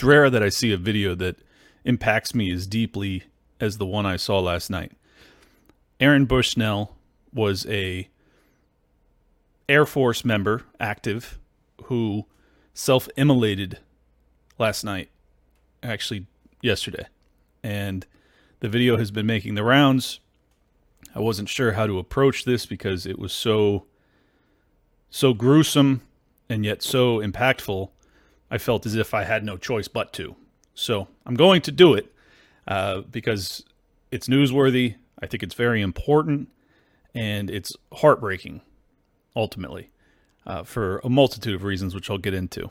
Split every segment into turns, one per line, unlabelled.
it's rare that I see a video that impacts me as deeply as the one I saw last night. Aaron Bushnell was a Air Force member, active, who self-immolated last night, actually yesterday, and the video has been making the rounds. I wasn't sure how to approach this because it was so so gruesome and yet so impactful. I felt as if I had no choice but to. So I'm going to do it uh, because it's newsworthy. I think it's very important and it's heartbreaking, ultimately, uh, for a multitude of reasons, which I'll get into.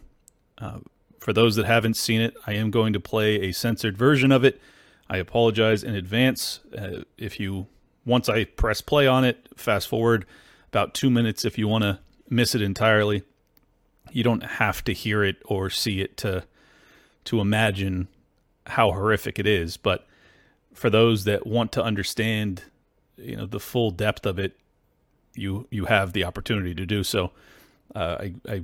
Uh, for those that haven't seen it, I am going to play a censored version of it. I apologize in advance. Uh, if you, once I press play on it, fast forward about two minutes if you want to miss it entirely. You don't have to hear it or see it to to imagine how horrific it is, but for those that want to understand, you know, the full depth of it, you you have the opportunity to do so. Uh, I, I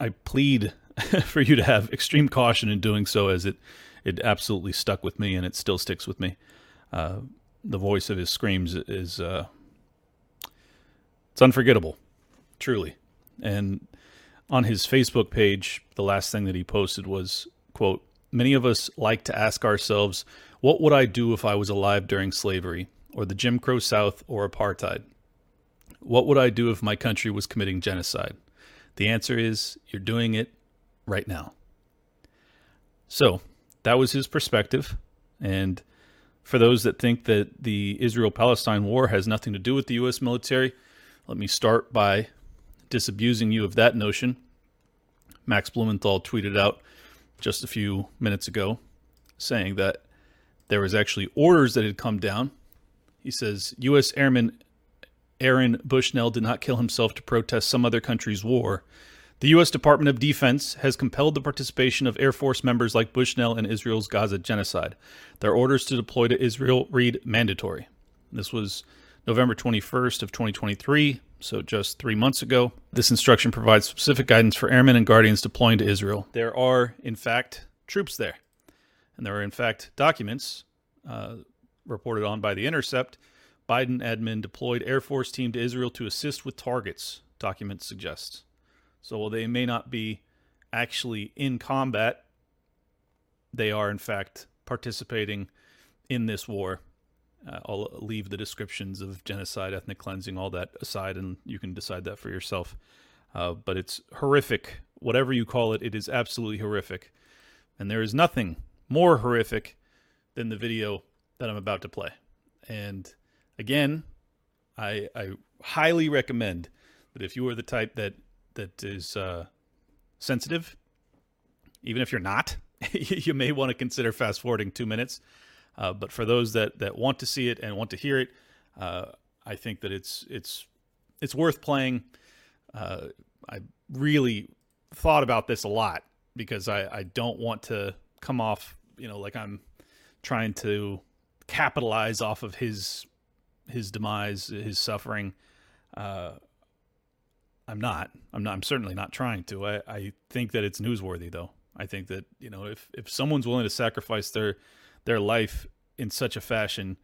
I plead for you to have extreme caution in doing so, as it it absolutely stuck with me and it still sticks with me. Uh, the voice of his screams is uh, it's unforgettable, truly. And on his Facebook page, the last thing that he posted was, quote, Many of us like to ask ourselves, what would I do if I was alive during slavery, or the Jim Crow South, or apartheid? What would I do if my country was committing genocide? The answer is, you're doing it right now. So, that was his perspective. And for those that think that the Israel Palestine war has nothing to do with the U.S. military, let me start by disabusing you of that notion. Max Blumenthal tweeted out just a few minutes ago saying that there was actually orders that had come down. He says U.S. Airman Aaron Bushnell did not kill himself to protest some other country's war. The U.S. Department of Defense has compelled the participation of Air Force members like Bushnell in Israel's Gaza genocide. Their orders to deploy to Israel read mandatory. This was November 21st of 2023 so just three months ago. This instruction provides specific guidance for airmen and guardians deploying to Israel. There are, in fact, troops there. And there are, in fact, documents uh, reported on by The Intercept. Biden admin deployed Air Force team to Israel to assist with targets, documents suggest. So while they may not be actually in combat, they are, in fact, participating in this war uh, I'll leave the descriptions of genocide, ethnic cleansing, all that aside, and you can decide that for yourself. Uh, but it's horrific. Whatever you call it, it is absolutely horrific. And there is nothing more horrific than the video that I'm about to play. And again, I, I highly recommend that if you are the type that that is uh, sensitive, even if you're not, you may want to consider fast forwarding two minutes uh, but for those that that want to see it and want to hear it, uh, I think that it's it's it's worth playing. Uh, I really thought about this a lot because I, I don't want to come off you know like I'm trying to capitalize off of his his demise, his suffering. Uh, I'm not. I'm not. I'm certainly not trying to. I, I think that it's newsworthy, though. I think that you know if if someone's willing to sacrifice their their life in such a fashion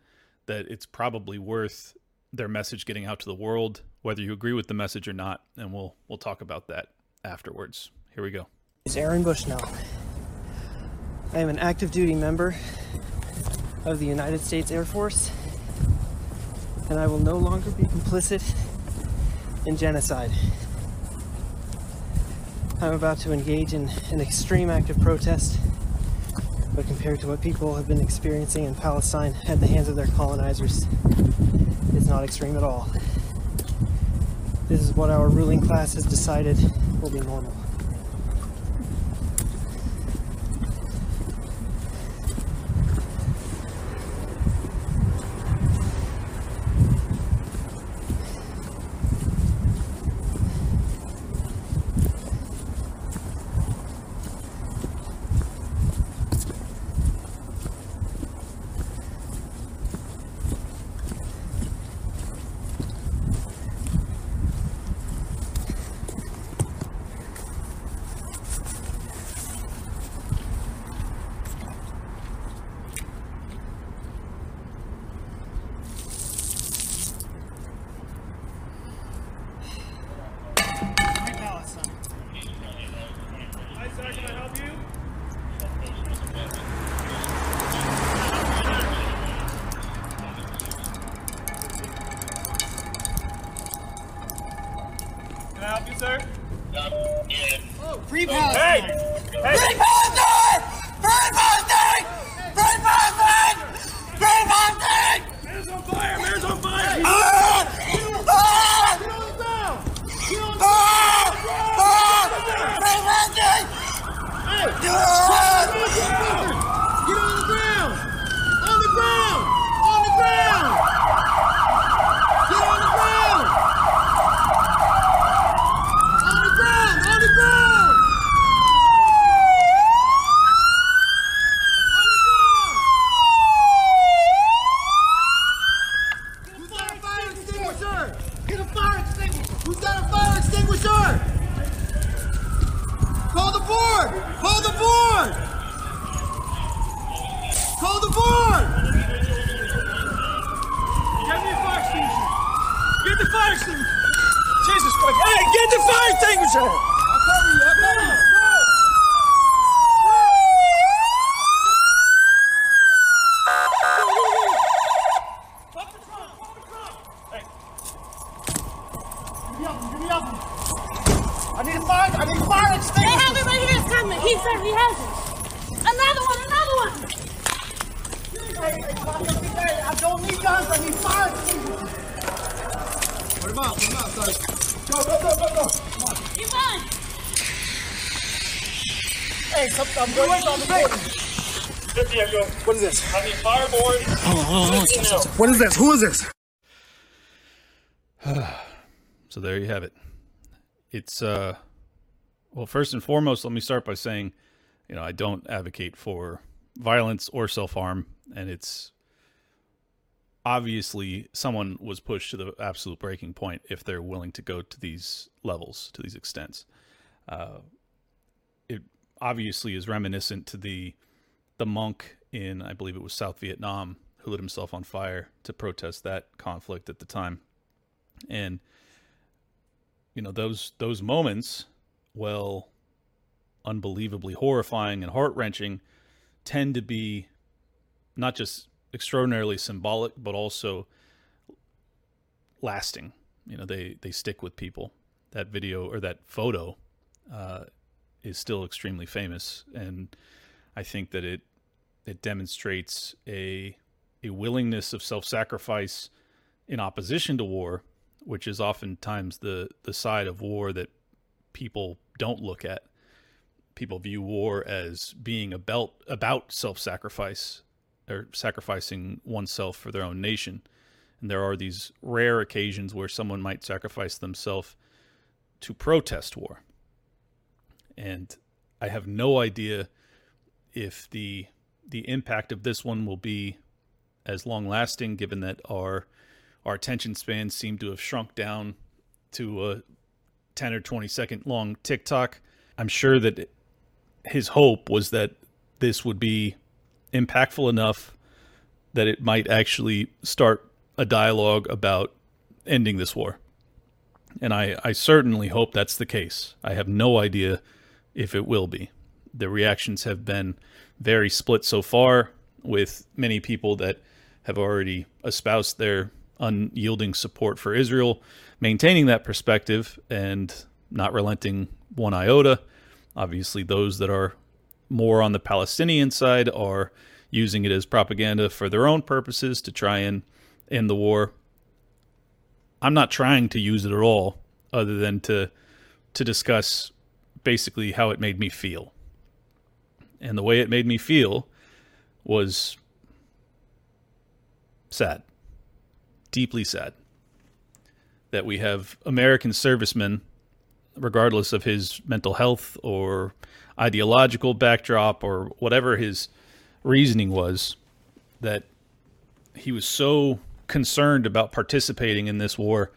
that it's probably worth their message getting out to the world, whether you agree with the message or not, and we'll we'll talk about that afterwards. Here we go.
Is Aaron Bushnell. I am an active duty member of the United States Air Force, and I will no longer be complicit in genocide. I'm about to engage in an extreme act of protest but compared to what people have been experiencing in Palestine at the hands of their colonizers, it's not extreme at all. This is what our ruling class has decided will be normal.
Jesus Christ.
Hey, get the
fire extinguisher! Fireboard.
What is this? Who is this?
So there you have it. It's uh well first and foremost let me start by saying, you know, I don't advocate for violence or self-harm and it's obviously someone was pushed to the absolute breaking point if they're willing to go to these levels, to these extents. Uh it obviously is reminiscent to the the monk in I believe it was South Vietnam who lit himself on fire to protest that conflict at the time. And you know those those moments well unbelievably horrifying and heart-wrenching tend to be not just extraordinarily symbolic but also lasting. You know they they stick with people. That video or that photo uh, is still extremely famous. And i think that it it demonstrates a a willingness of self-sacrifice in opposition to war which is oftentimes the the side of war that people don't look at. People view war as being about about self-sacrifice or sacrificing oneself for their own nation. And there are these rare occasions where someone might sacrifice themselves to protest war. And I have no idea if the the impact of this one will be as long lasting given that our our attention spans seem to have shrunk down to a 10 or 20 second long TikTok. I'm sure that his hope was that this would be impactful enough that it might actually start a dialogue about ending this war. And I, I certainly hope that's the case. I have no idea if it will be. The reactions have been very split so far, with many people that have already espoused their unyielding support for Israel, maintaining that perspective and not relenting one iota. Obviously, those that are more on the Palestinian side are using it as propaganda for their own purposes to try and end the war. I'm not trying to use it at all, other than to to discuss basically how it made me feel. And the way it made me feel was sad deeply sad that we have American servicemen, regardless of his mental health or ideological backdrop or whatever his reasoning was, that he was so concerned about participating in this war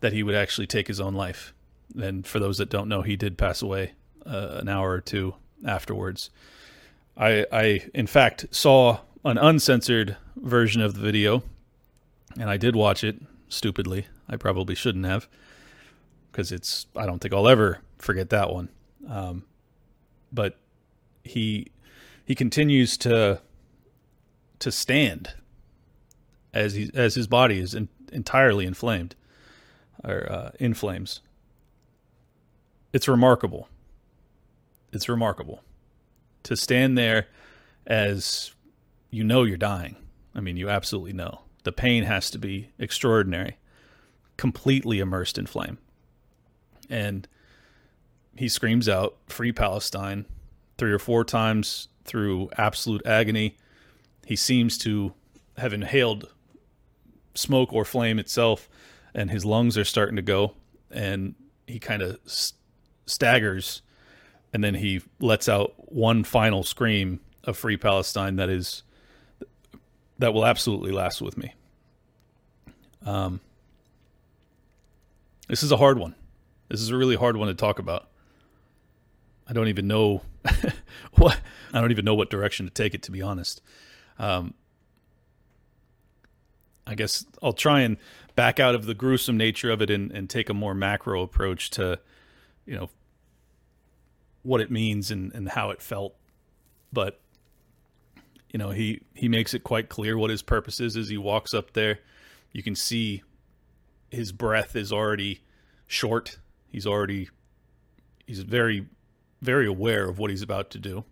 that he would actually take his own life. And for those that don't know, he did pass away uh, an hour or two afterwards. I, I, in fact, saw an uncensored version of the video and I did watch it stupidly. I probably shouldn't have because it's I don't think I'll ever forget that one. Um, but he he continues to to stand as he as his body is in, entirely inflamed or uh, in flames. It's remarkable. It's remarkable to stand there as you know you're dying. I mean, you absolutely know the pain has to be extraordinary, completely immersed in flame. And he screams out, Free Palestine, three or four times through absolute agony. He seems to have inhaled smoke or flame itself, and his lungs are starting to go. And he kind of st- staggers, and then he lets out one final scream of Free Palestine that is that will absolutely last with me. Um, this is a hard one. This is a really hard one to talk about. I don't even know what I don't even know what direction to take it. To be honest, um, I guess I'll try and back out of the gruesome nature of it and, and take a more macro approach to you know, what it means and, and how it felt. But, you know, he, he makes it quite clear what his purpose is as he walks up there. You can see his breath is already short. He's already, he's very, very aware of what he's about to do.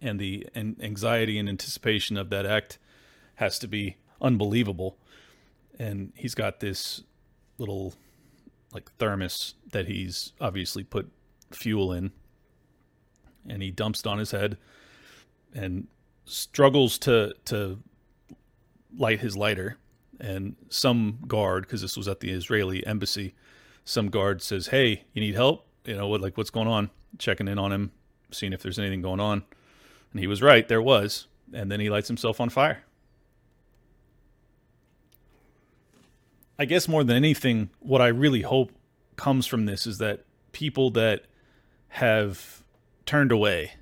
And the anxiety and anticipation of that act has to be unbelievable. And he's got this little like thermos that he's obviously put fuel in and he dumps it on his head and struggles to to light his lighter. And some guard because this was at the Israeli embassy some guard says hey you need help? You know what like what's going on? Checking in on him seeing if there's anything going on. And he was right there was. And then he lights himself on fire. I guess more than anything, what I really hope comes from this is that people that have turned away,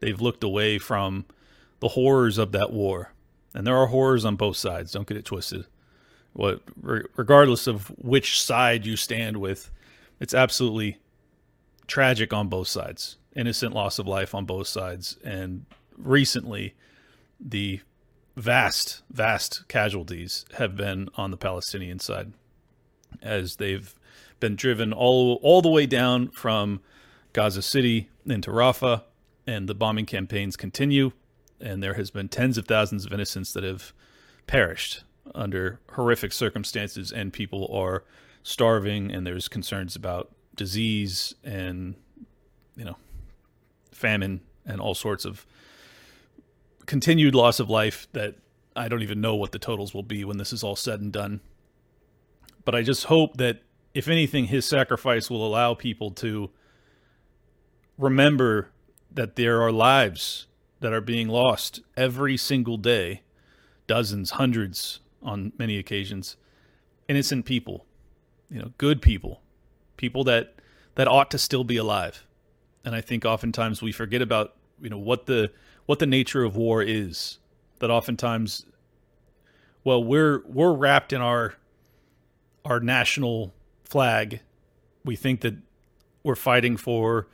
they've looked away from the horrors of that war. And there are horrors on both sides, don't get it twisted. What regardless of which side you stand with, it's absolutely tragic on both sides. Innocent loss of life on both sides and recently the vast, vast casualties have been on the Palestinian side as they've been driven all all the way down from Gaza City into Rafah, and the bombing campaigns continue. And there has been tens of thousands of innocents that have perished under horrific circumstances, and people are starving, and there's concerns about disease and you know famine and all sorts of continued loss of life that I don't even know what the totals will be when this is all said and done. But I just hope that, if anything, his sacrifice will allow people to remember that there are lives that are being lost every single day, dozens, hundreds on many occasions, innocent people, you know, good people, people that that ought to still be alive. And I think oftentimes we forget about, you know, what the what the nature of war is. That oftentimes, well, we're we're wrapped in our our national flag. We think that we're fighting for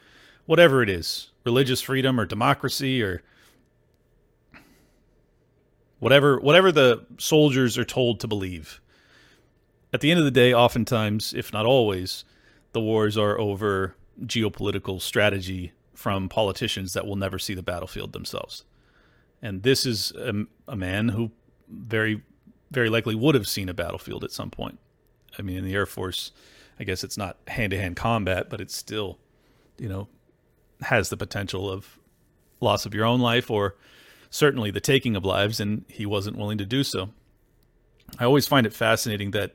whatever it is, religious freedom or democracy or whatever whatever the soldiers are told to believe. At the end of the day, oftentimes, if not always, the wars are over geopolitical strategy from politicians that will never see the battlefield themselves. And this is a, a man who very, very likely would have seen a battlefield at some point. I mean, in the Air Force, I guess it's not hand to hand combat, but it's still, you know, has the potential of loss of your own life or certainly the taking of lives, and he wasn't willing to do so. I always find it fascinating that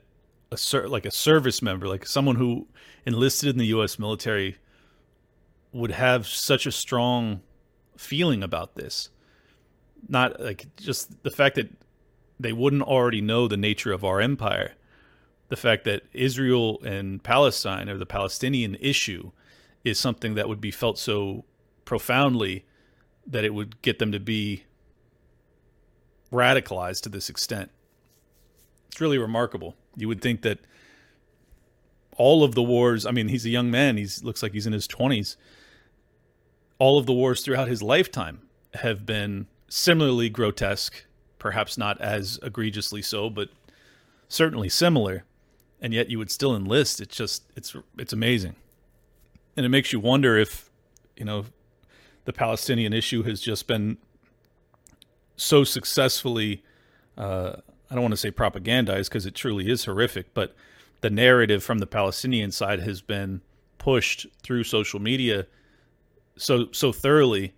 a like a service member, like someone who enlisted in the U.S. military, would have such a strong feeling about this. Not like just the fact that they wouldn't already know the nature of our empire. The fact that Israel and Palestine or the Palestinian issue is something that would be felt so profoundly that it would get them to be radicalized to this extent. It's really remarkable. You would think that all of the wars, I mean, he's a young man, he looks like he's in his 20s all of the wars throughout his lifetime have been similarly grotesque, perhaps not as egregiously so, but certainly similar. And yet you would still enlist. It's just it's it's amazing. And it makes you wonder if, you know, the Palestinian issue has just been so successfully uh, I don't want to say propagandized because it truly is horrific, but the narrative from the Palestinian side has been pushed through social media so so thoroughly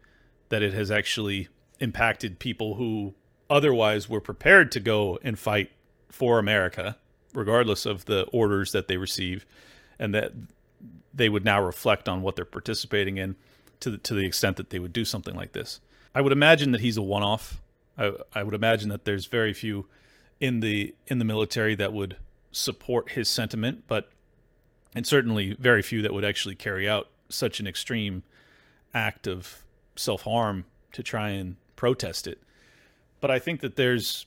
that it has actually impacted people who otherwise were prepared to go and fight for America, regardless of the orders that they receive, and that they would now reflect on what they're participating in to the, to the extent that they would do something like this. I would imagine that he's a one-off. I, I would imagine that there's very few in the in the military that would support his sentiment, but and certainly very few that would actually carry out such an extreme act of self harm to try and protest it. But I think that there's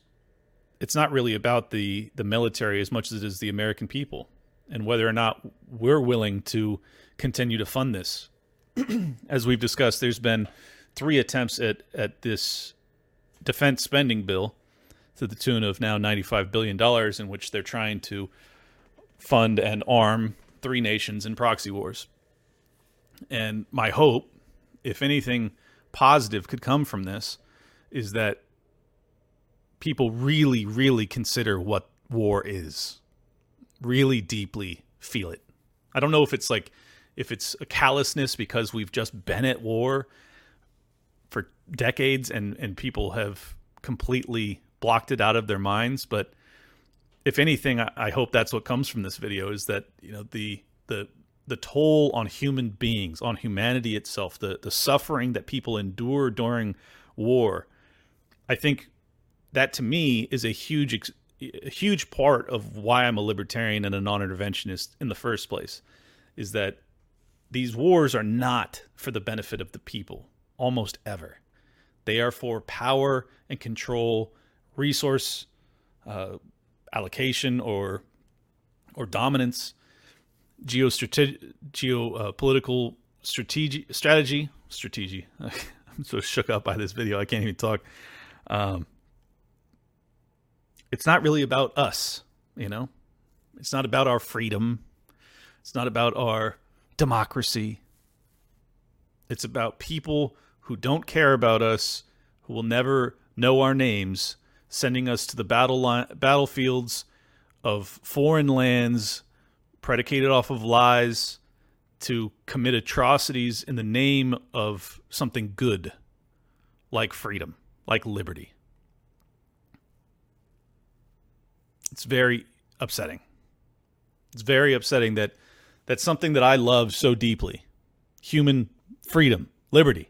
it's not really about the the military as much as it is the American people. and whether or not we're willing to continue to fund this. As we've discussed, there's been three attempts at, at this defense spending bill to the tune of now $95 billion, in which they're trying to fund and arm three nations in proxy wars. And my hope, if anything positive could come from this, is that people really, really consider what war is, really deeply feel it. I don't know if it's like, if it's a callousness because we've just been at war decades and, and people have completely blocked it out of their minds. But if anything, I, I hope that's what comes from this video is that, you know, the, the, the toll on human beings, on humanity itself, the, the suffering that people endure during war, I think that to me is a huge a huge part of why I'm a libertarian and a non-interventionist in the first place is that these wars are not for the benefit of the people almost ever. They are for power and control, resource uh, allocation or or dominance, geostrate- geopolitical uh, strategy, strategy, strategy. I'm so shook up by this video, I can't even talk. Um, it's not really about us, you know? It's not about our freedom. It's not about our democracy. It's about people who don't care about us, who will never know our names, sending us to the battle line, battlefields of foreign lands predicated off of lies to commit atrocities in the name of something good like freedom, like liberty. It's very upsetting. It's very upsetting that that's something that I love so deeply. Human freedom, liberty,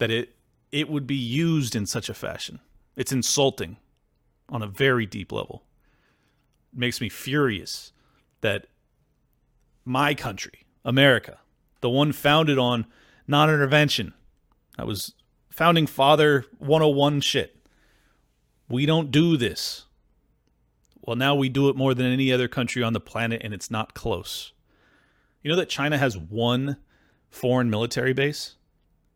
that it it would be used in such a fashion. It's insulting on a very deep level. It makes me furious that my country, America, the one founded on non intervention, that was founding father 101 shit. We don't do this. Well, now we do it more than any other country on the planet, and it's not close. You know that China has one foreign military base,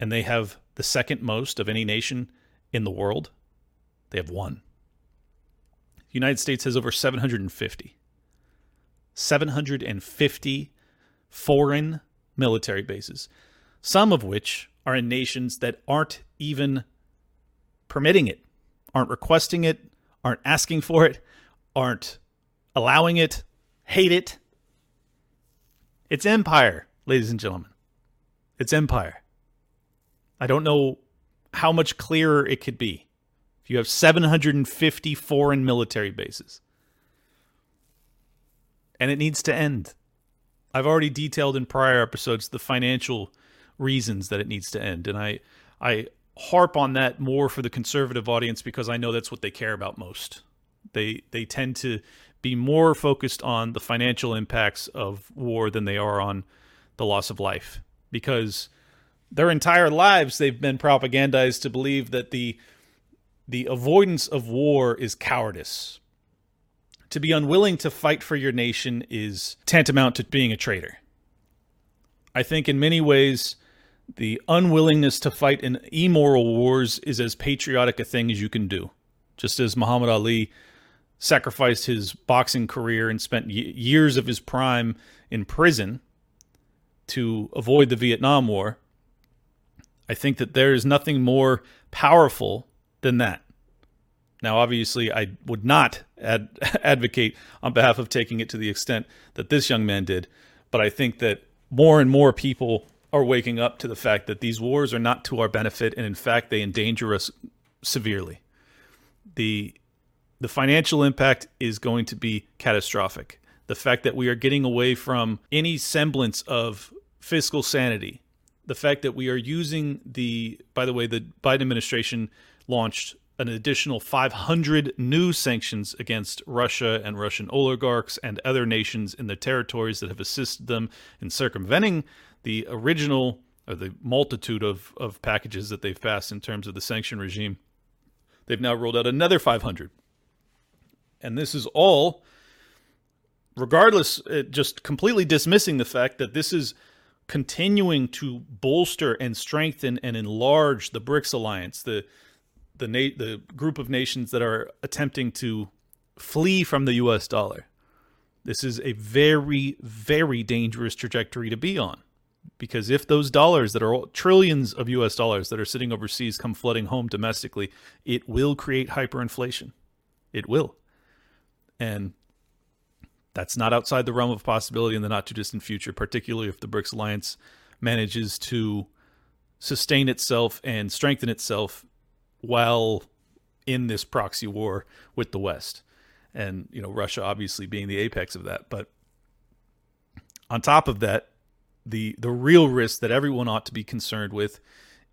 and they have the second most of any nation in the world? They have one. The United States has over 750. 750 foreign military bases, some of which are in nations that aren't even permitting it, aren't requesting it, aren't asking for it, aren't allowing it, hate it. It's empire, ladies and gentlemen. It's empire. I don't know how much clearer it could be. If you have 750 foreign military bases, and it needs to end. I've already detailed in prior episodes the financial reasons that it needs to end, and I I harp on that more for the conservative audience because I know that's what they care about most. They they tend to be more focused on the financial impacts of war than they are on the loss of life because their entire lives they've been propagandized to believe that the the avoidance of war is cowardice. To be unwilling to fight for your nation is tantamount to being a traitor. I think in many ways the unwillingness to fight in immoral wars is as patriotic a thing as you can do. Just as Muhammad Ali sacrificed his boxing career and spent years of his prime in prison to avoid the Vietnam War, I think that there is nothing more powerful than that. Now, obviously, I would not ad- advocate on behalf of taking it to the extent that this young man did, but I think that more and more people are waking up to the fact that these wars are not to our benefit, and in fact, they endanger us severely. the The financial impact is going to be catastrophic. The fact that we are getting away from any semblance of fiscal sanity, the fact that we are using the, by the way, the Biden administration launched an additional 500 new sanctions against Russia and Russian oligarchs and other nations in the territories that have assisted them in circumventing the original or the multitude of, of packages that they've passed in terms of the sanction regime. They've now rolled out another 500. And this is all regardless, uh, just completely dismissing the fact that this is continuing to bolster and strengthen and enlarge the BRICS alliance, the the na- the group of nations that are attempting to flee from the US dollar. This is a very very dangerous trajectory to be on. Because if those dollars that are trillions of US dollars that are sitting overseas come flooding home domestically, it will create hyperinflation. It will. And that's not outside the realm of possibility in the not too distant future, particularly if the BRICS alliance manages to sustain itself and strengthen itself while in this proxy war with the West. And, you know, Russia obviously being the apex of that. But on top of that, the the real risk that everyone ought to be concerned with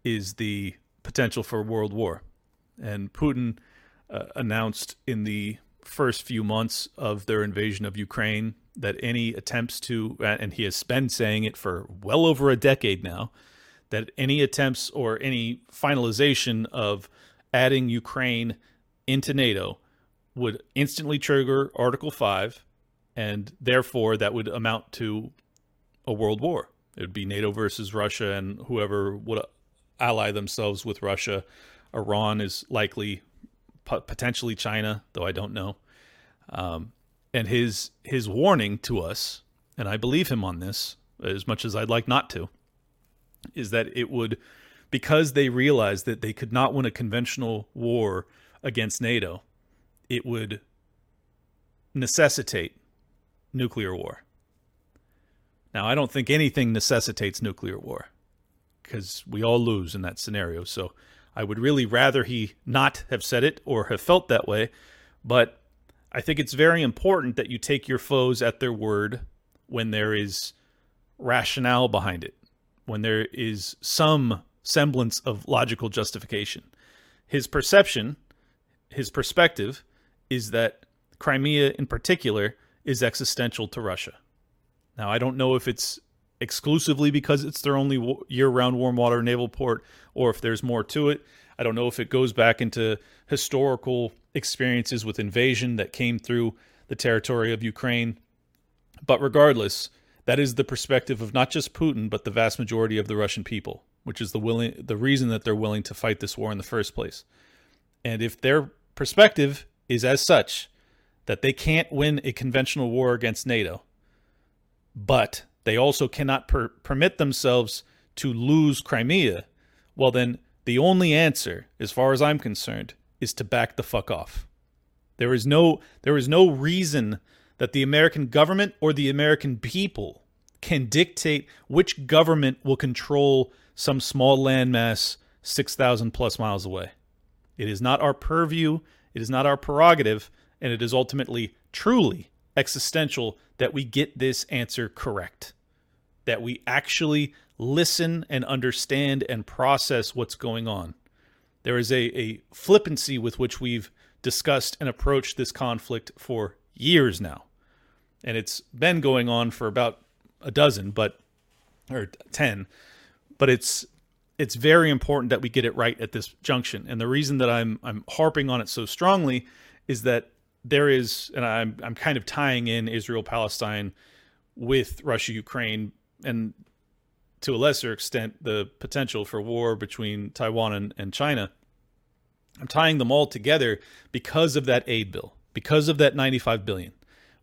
is the potential for world war. And Putin uh, announced in the first few months of their invasion of Ukraine that any attempts to, and he has been saying it for well over a decade now, that any attempts or any finalization of adding Ukraine into NATO would instantly trigger Article 5, and therefore that would amount to a world war. It would be NATO versus Russia, and whoever would ally themselves with Russia. Iran is likely potentially China, though I don't know. Um, and his his warning to us, and I believe him on this as much as I'd like not to, is that it would because they realized that they could not win a conventional war against NATO, it would necessitate nuclear war. Now, I don't think anything necessitates nuclear war because we all lose in that scenario. So I would really rather he not have said it or have felt that way. But I think it's very important that you take your foes at their word when there is rationale behind it, when there is some semblance of logical justification. His perception, his perspective, is that Crimea in particular is existential to Russia. Now, I don't know if it's exclusively because it's their only year round warm water naval port or if there's more to it. I don't know if it goes back into historical experiences with invasion that came through the territory of Ukraine. But regardless, that is the perspective of not just Putin, but the vast majority of the Russian people, which is the willing the reason that they're willing to fight this war in the first place. And if their perspective is as such that they can't win a conventional war against NATO, but they also cannot per- permit themselves to lose Crimea, well, then the only answer, as far as I'm concerned, is to back the fuck off. There is no there is no reason that the American government or the American people can dictate which government will control some small landmass 6,000 plus miles away. It is not our purview, it is not our prerogative, and it is ultimately truly existential that we get this answer correct. That we actually listen and understand and process what's going on. There is a, a flippancy with which we've discussed and approached this conflict for years now. And it's been going on for about a dozen, but or 10, but it's it's very important that we get it right at this junction. And the reason that I'm I'm harping on it so strongly is that there is, and I'm I'm kind of tying in Israel Palestine with Russia Ukraine, and to a lesser extent the potential for war between Taiwan and, and China. I'm tying them all together because of that aid bill, because of that 95 billion.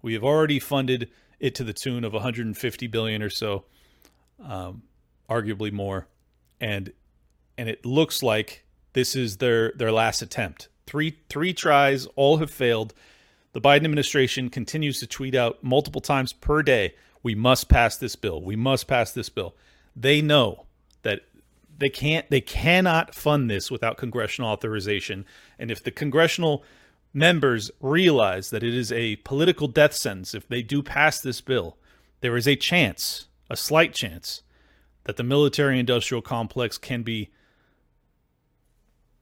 We have already funded it to the tune of 150 billion or so, um, arguably more, and and it looks like this is their their last attempt Three three tries, all have failed. The Biden administration continues to tweet out multiple times per day, "We must pass this bill. We must pass this bill." They know that they can't they cannot fund this without congressional authorization. And if the congressional members realize that it is a political death sentence if they do pass this bill, there is a chance, a slight chance, that the military industrial complex can be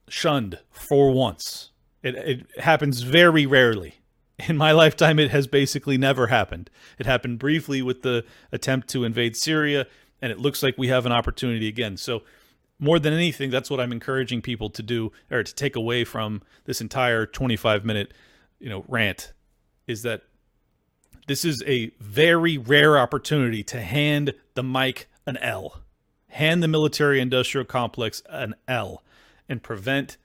shunned for once. It, it happens very rarely. In my lifetime, it has basically never happened. It happened briefly with the attempt to invade Syria, and it looks like we have an opportunity again. So, more than anything, that's what I'm encouraging people to do or to take away from this entire 25 minute, you know, rant is that This is a very rare opportunity to hand the mic an L, hand the military industrial complex an L, and prevent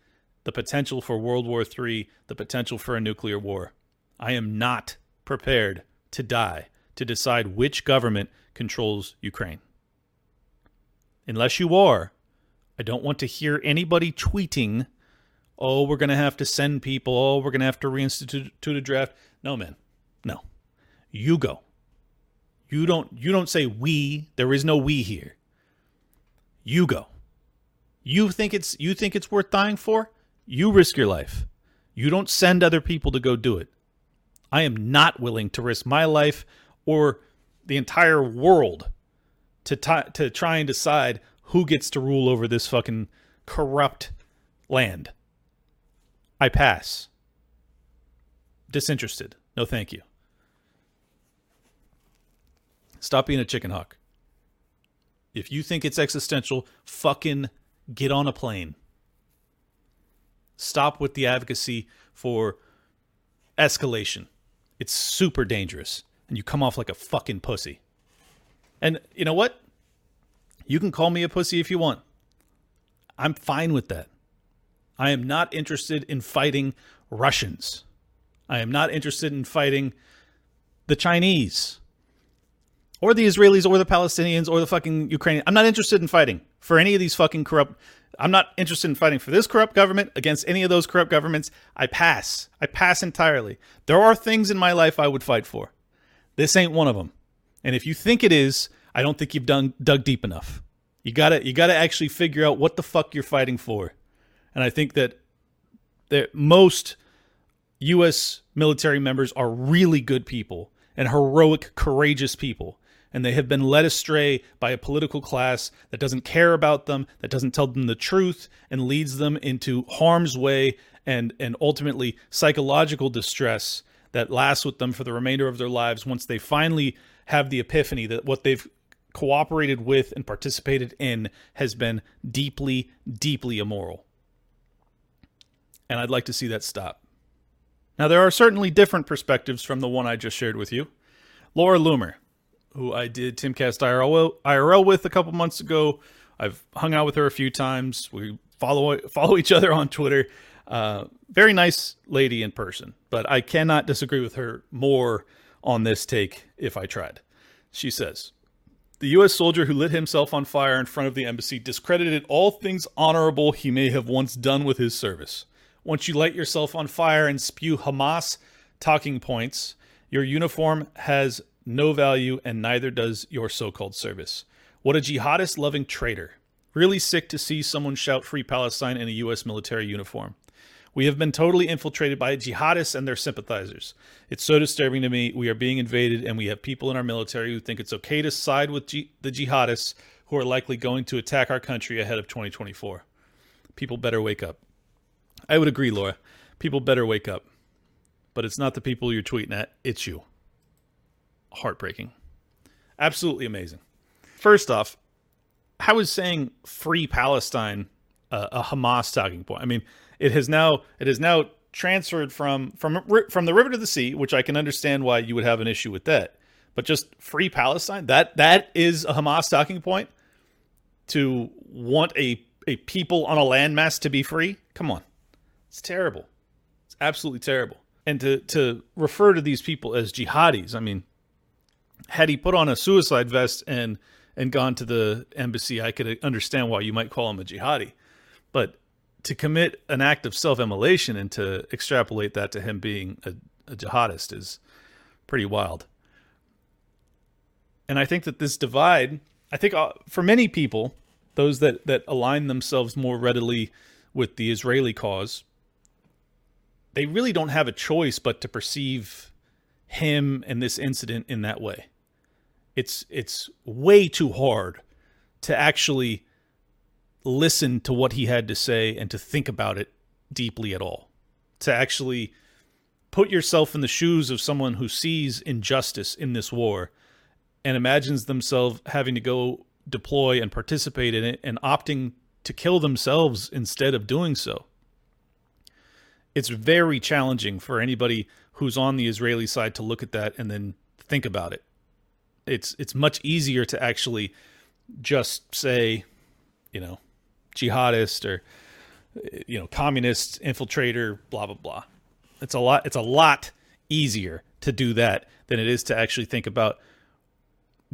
the potential for World War III, the potential for a nuclear war. I am not prepared to die to decide which government controls Ukraine. Unless you are, I don't want to hear anybody tweeting, oh, we're going to have to send people, oh, we're going to have to reinstitute a draft. No, man. No. You go. You don't you don't say we. There is no we here. You go. You think it's you think it's worth dying for? You risk your life. You don't send other people to go do it. I am not willing to risk my life or the entire world to t- to try and decide who gets to rule over this fucking corrupt land. I pass. Disinterested. No thank you. Stop being a chicken hawk. If you think it's existential, fucking get on a plane. Stop with the advocacy for escalation. It's super dangerous, and you come off like a fucking pussy. And you know what? You can call me a pussy if you want. I'm fine with that. I am not interested in fighting Russians. I am not interested in fighting the Chinese or the Israelis or the Palestinians or the fucking Ukrainian. I'm not interested in fighting for any of these fucking corrupt. I'm not interested in fighting for this corrupt government against any of those corrupt governments. I pass. I pass entirely. There are things in my life I would fight for. This ain't one of them. And if you think it is, I don't think you've done dug deep enough. You gotta you gotta actually figure out what the fuck you're fighting for. And I think that that most U.S. military members are really good people and heroic, courageous people and they have been led astray by a political class that doesn't care about them, that doesn't tell them the truth, and leads them into harm's way and, and ultimately psychological distress that lasts with them for the remainder of their lives once they finally have the epiphany that what they've cooperated with and participated in has been deeply, deeply immoral. And I'd like to see that stop. Now, there are certainly different perspectives from the one I just shared with you. Laura Loomer, who I did Timcast IRL, IRL with a couple months ago. I've hung out with her a few times. We follow follow each other on Twitter. Uh, very nice lady in person, but I cannot disagree with her more on this take if I tried. She says, The U.S. soldier who lit himself on fire in front of the embassy discredited all things honorable he may have once done with his service. Once you light yourself on fire and spew Hamas talking points, your uniform has no value, and neither does your so called service. What a jihadist loving traitor. Really sick to see someone shout Free Palestine in a U.S. military uniform. We have been totally infiltrated by jihadists and their sympathizers. It's so disturbing to me. We are being invaded, and we have people in our military who think it's okay to side with G- the jihadists who are likely going to attack our country ahead of 2024. People better wake up. I would agree, Laura. People better wake up. But it's not the people you're tweeting at, it's you heartbreaking. Absolutely amazing. First off, how is saying free Palestine uh, a Hamas talking point? I mean, it has now it has now transferred from from from the river to the sea, which I can understand why you would have an issue with that. But just free Palestine, that that is a Hamas talking point to want a a people on a landmass to be free. Come on. It's terrible. It's absolutely terrible. And to to refer to these people as jihadis, I mean, had he put on a suicide vest and and gone to the embassy, I could understand why you might call him a jihadi. But to commit an act of self-immolation and to extrapolate that to him being a, a jihadist is pretty wild. And I think that this divide, I think uh, for many people, those that that align themselves more readily with the Israeli cause, they really don't have a choice but to perceive him and this incident in that way it's it's way too hard to actually listen to what he had to say and to think about it deeply at all. To actually put yourself in the shoes of someone who sees injustice in this war and imagines themselves having to go deploy and participate in it and opting to kill themselves instead of doing so. It's very challenging for anybody who's on the Israeli side to look at that and then think about it. It's it's much easier to actually just say, you know, jihadist or you know, communist infiltrator, blah blah blah. It's a lot it's a lot easier to do that than it is to actually think about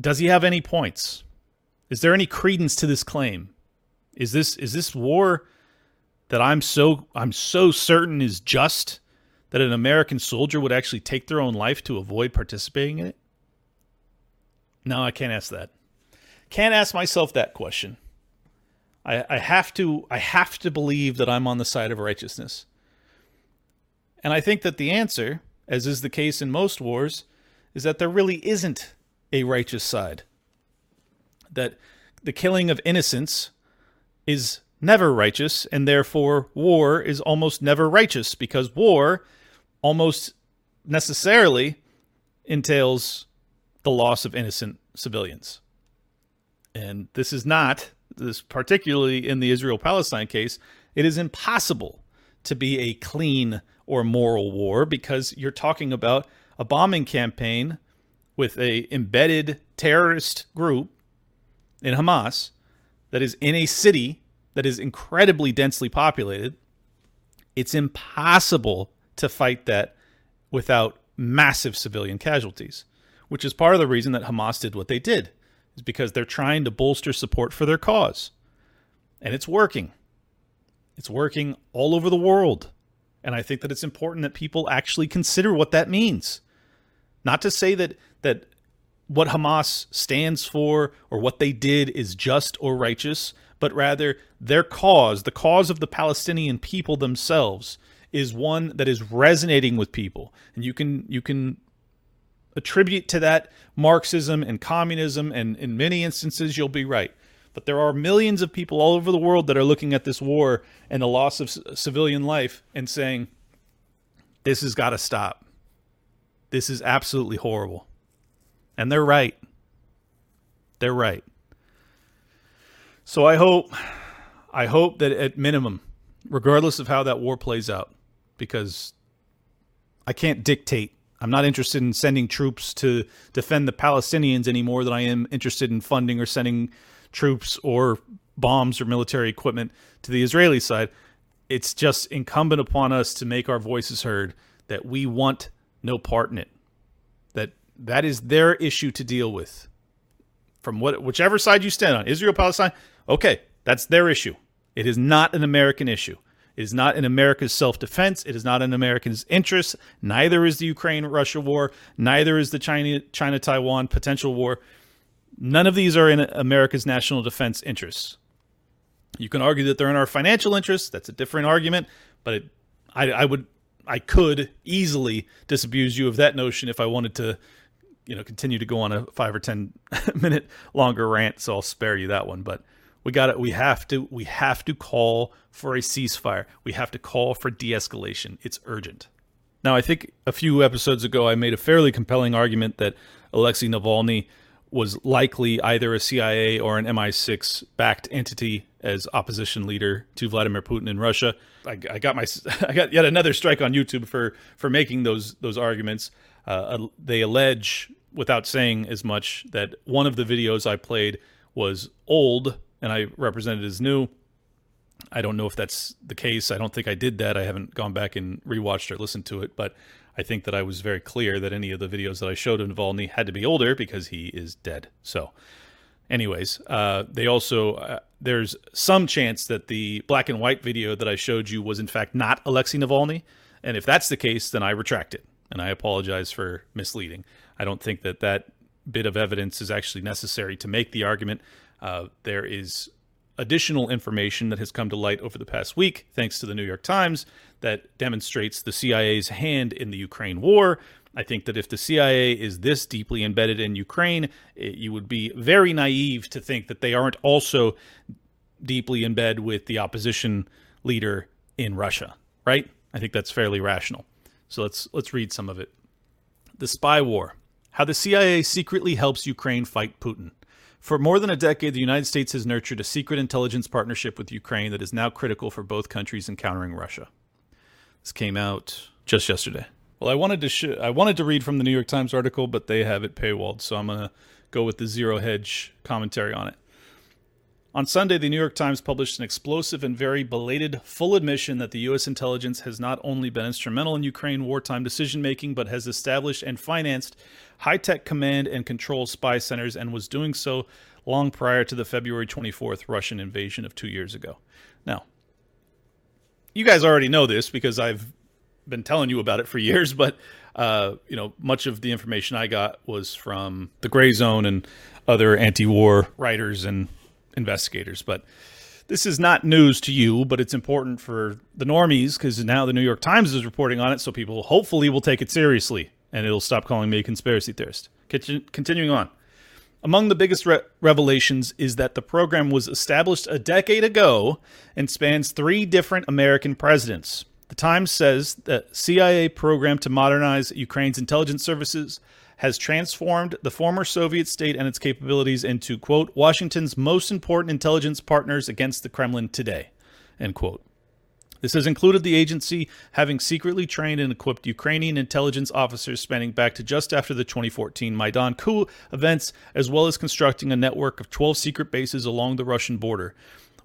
does he have any points? Is there any credence to this claim? Is this is this war that I'm so I'm so certain is just that an American soldier would actually take their own life to avoid participating in it? No, I can't ask that. Can't ask myself that question. I, I have to I have to believe that I'm on the side of righteousness. And I think that the answer, as is the case in most wars, is that there really isn't a righteous side. That the killing of innocents is never righteous, and therefore war is almost never righteous because war almost necessarily entails the loss of innocent civilians. And this is not, this particularly in the Israel Palestine case, it is impossible to be a clean or moral war because you're talking about a bombing campaign with a embedded terrorist group in Hamas that is in a city that is incredibly densely populated. It's impossible to fight that without massive civilian casualties, which is part of the reason that Hamas did what they did, is because they're trying to bolster support for their cause. And it's working. It's working all over the world. And I think that it's important that people actually consider what that means. Not to say that that what Hamas stands for or what they did is just or righteous, but rather their cause, the cause of the Palestinian people themselves, is one that is resonating with people. And you can you can attribute to that Marxism and communism, and in many instances you'll be right. But there are millions of people all over the world that are looking at this war and the loss of civilian life and saying, this has got to stop. This is absolutely horrible. And they're right. They're right. So I hope I hope that at minimum, regardless of how that war plays out, because I can't dictate. I'm not interested in sending troops to defend the Palestinians any more than I am interested in funding or sending troops or bombs or military equipment to the Israeli side. It's just incumbent upon us to make our voices heard that we want no part in it. That that is their issue to deal with. From what whichever side you stand on, Israel, Palestine, okay, that's their issue. It is not an American issue. It is not in America's self defense. It is not in America's interests. Neither is the Ukraine Russia war. Neither is the China China Taiwan potential war. None of these are in America's national defense interests. You can argue that they're in our financial interests. That's a different argument. But it, I, I would, I could easily disabuse you of that notion if I wanted to, you know, continue to go on a five or ten minute longer rant. So I'll spare you that one. But we got it. We have to. We have to call for a ceasefire. We have to call for de-escalation. It's urgent. Now, I think a few episodes ago, I made a fairly compelling argument that Alexei Navalny was likely either a CIA or an MI6 backed entity as opposition leader to Vladimir Putin in Russia. I, I, got my I got yet another strike on YouTube for for making those those arguments. Uh, they allege, without saying as much, that one of the videos I played was old and I represented as new. I don't know if that's the case. I don't think I did that. I haven't gone back and rewatched or listened to it, but I think that I was very clear that any of the videos that I showed of Navalny had to be older because he is dead. So, anyways, uh, they also uh, there's some chance that the black and white video that I showed you was in fact not Alexei Navalny, and if that's the case, then I retract it and I apologize for misleading. I don't think that that bit of evidence is actually necessary to make the argument. Uh, there is additional information that has come to light over the past week, thanks to the New York Times, that demonstrates the CIA's hand in the Ukraine war. I think that if the CIA is this deeply embedded in Ukraine, it, you would be very naive to think that they aren't also deeply embedded with the opposition leader in Russia, right? I think that's fairly rational. So let's let's read some of it. The spy war. How the CIA secretly helps Ukraine fight Putin. For more than a decade, the United States has nurtured a secret intelligence partnership with Ukraine that is now critical for both countries in countering Russia. This came out just yesterday. Well, I wanted to sh- I wanted to read from the New York Times article, but they have it paywalled, so I'm gonna go with the zero hedge commentary on it. On Sunday, the New York Times published an explosive and very belated full admission that the U.S. intelligence has not only been instrumental in Ukraine wartime decision making, but has established and financed high tech command and control spy centers and was doing so long prior to the February 24th Russian invasion of two years ago. Now, you guys already know this because I've been telling you about it for years, but uh, you know, much of the information I got was from the Gray Zone and other anti-war writers and investigators. But this is not news to you, but it's important for the normies because now the New York Times is reporting on it, so people hopefully will take it seriously and it'll stop calling me a conspiracy theorist. Continuing on. Among the biggest re- revelations is that the program was established a decade ago and spans three different American presidents. The Times says that CIA program to modernize Ukraine's intelligence services has transformed the former Soviet state and its capabilities into quote Washington's most important intelligence partners against the Kremlin today. End quote. This has included the agency having secretly trained and equipped Ukrainian intelligence officers spanning back to just after the 2014 Maidan coup events, as well as constructing a network of 12 secret bases along the Russian border,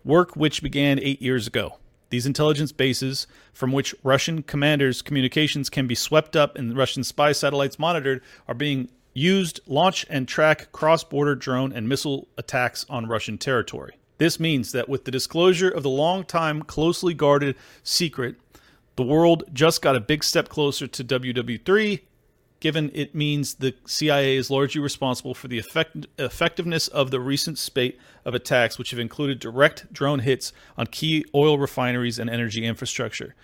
work which began eight years ago. These intelligence bases, from which Russian commanders' communications can be swept up and Russian spy satellites monitored, are being used launch and track cross border drone and missile attacks on Russian territory. This means that with the disclosure of the long time closely guarded secret, the world just got a big step closer to WW3 given it means the CIA is largely responsible for the effect- effectiveness of the recent spate of attacks, which have included direct drone hits on key oil refineries and energy infrastructure.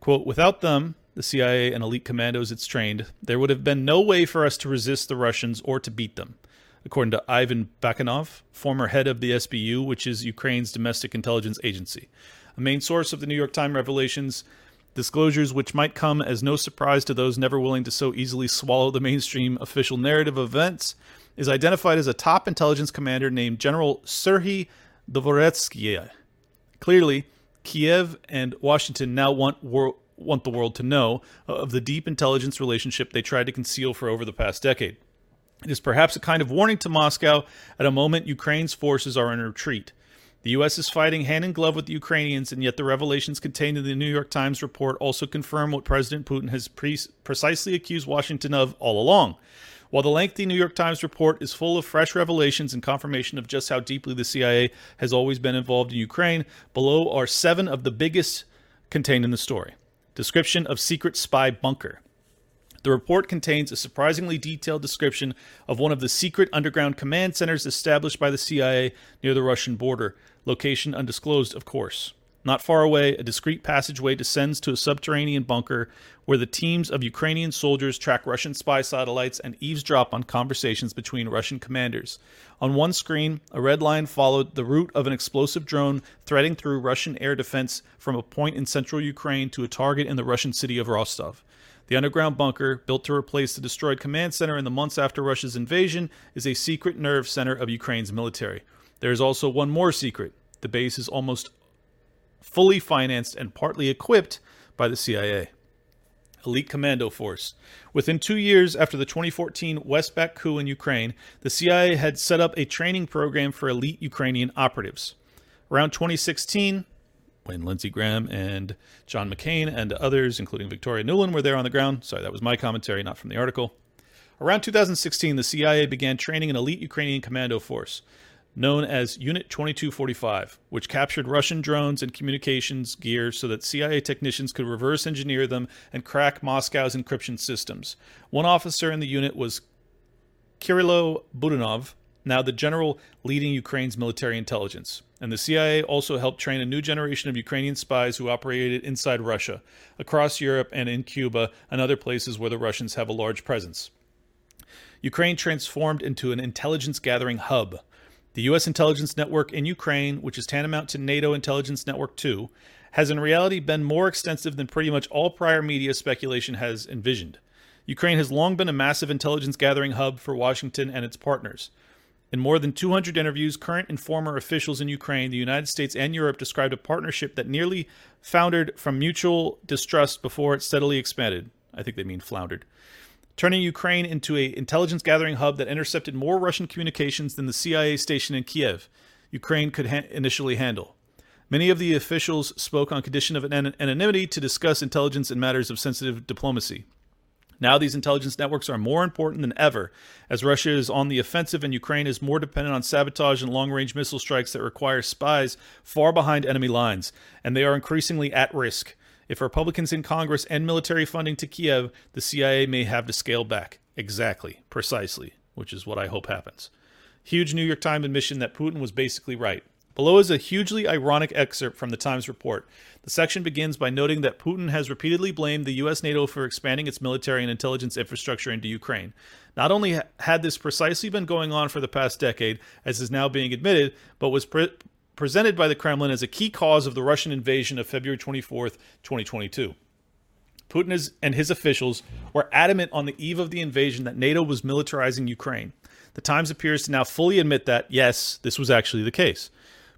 Quote, without them, the CIA and elite commandos it's trained, there would have been no way for us to resist the Russians or to beat them. According to Ivan Bakanov, former head of the SBU, which is Ukraine's domestic intelligence agency. A main source of the New York Times revelations Disclosures which might come as no surprise to those never willing to so easily swallow the mainstream official narrative of events, is identified as a top intelligence commander named General Serhiy Dvoretsky. Clearly, Kiev and Washington now want wor- want the world to know of the deep intelligence relationship they tried to conceal for over the past decade. It is perhaps a kind of warning to Moscow at a moment Ukraine's forces are in retreat. The U.S. is fighting hand in glove with the Ukrainians, and yet the revelations contained in the New York Times report also confirm what President Putin has pre- precisely accused Washington of all along. While the lengthy New York Times report is full of fresh revelations and confirmation of just how deeply the CIA has always been involved in Ukraine, below are seven of the biggest contained in the story. Description of secret spy bunker. The report contains a surprisingly detailed description of one of the secret underground command centers established by the CIA near the Russian border, location undisclosed, of course. Not far away, a discreet passageway descends to a subterranean bunker where the teams of Ukrainian soldiers track Russian spy satellites and eavesdrop on conversations between Russian commanders. On one screen, a red line followed the route of an explosive drone threading through Russian air defense from a point in central Ukraine to a target in the Russian city of Rostov. The underground bunker, built to replace the destroyed command center in the months after Russia's invasion, is a secret nerve center of Ukraine's military. There is also one more secret. The base is almost fully financed and partly equipped by the CIA. Elite Commando Force. Within two years after the 2014 Westback coup in Ukraine, the CIA had set up a training program for elite Ukrainian operatives. Around 2016, when Lindsey Graham and John McCain and others, including Victoria Nuland, were there on the ground. Sorry, that was my commentary, not from the article. Around 2016, the CIA began training an elite Ukrainian commando force known as Unit 2245, which captured Russian drones and communications gear so that CIA technicians could reverse engineer them and crack Moscow's encryption systems. One officer in the unit was Kirilo Budanov, now the general leading Ukraine's military intelligence. And the CIA also helped train a new generation of Ukrainian spies who operated inside Russia, across Europe, and in Cuba and other places where the Russians have a large presence. Ukraine transformed into an intelligence gathering hub the U.S. intelligence network in Ukraine, which is tantamount to NATO Intelligence Network 2, has in reality been more extensive than pretty much all prior media speculation has envisioned. Ukraine has long been a massive intelligence gathering hub for Washington and its partners. In more than 200 interviews, current and former officials in Ukraine, the United States, and Europe described a partnership that nearly foundered from mutual distrust before it steadily expanded. I think they mean floundered. Turning Ukraine into a intelligence gathering hub that intercepted more Russian communications than the CIA station in Kiev, Ukraine could ha- initially handle. Many of the officials spoke on condition of an- anonymity to discuss intelligence in matters of sensitive diplomacy. Now, these intelligence networks are more important than ever, as Russia is on the offensive and Ukraine is more dependent on sabotage and long range missile strikes that require spies far behind enemy lines, and they are increasingly at risk. If Republicans in Congress end military funding to Kiev, the CIA may have to scale back. Exactly, precisely, which is what I hope happens. Huge New York Times admission that Putin was basically right. Below is a hugely ironic excerpt from the Times report. The section begins by noting that Putin has repeatedly blamed the US NATO for expanding its military and intelligence infrastructure into Ukraine. Not only had this precisely been going on for the past decade, as is now being admitted, but was pre- presented by the Kremlin as a key cause of the Russian invasion of February 24th, 2022. Putin and his officials were adamant on the eve of the invasion that NATO was militarizing Ukraine. The Times appears to now fully admit that, yes, this was actually the case.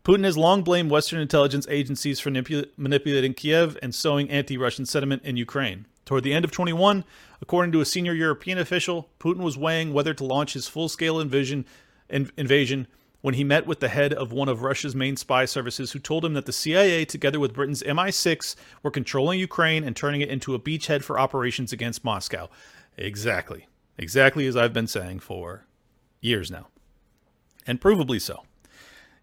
Putin has long blamed Western intelligence agencies for manipulating Kiev and sowing anti Russian sentiment in Ukraine. Toward the end of 21, according to a senior European official, Putin was weighing whether to launch his full scale invasion, invasion when he met with the head of one of Russia's main spy services, who told him that the CIA, together with Britain's MI6, were controlling Ukraine and turning it into a beachhead for operations against Moscow. Exactly. Exactly as I've been saying for years now. And provably so.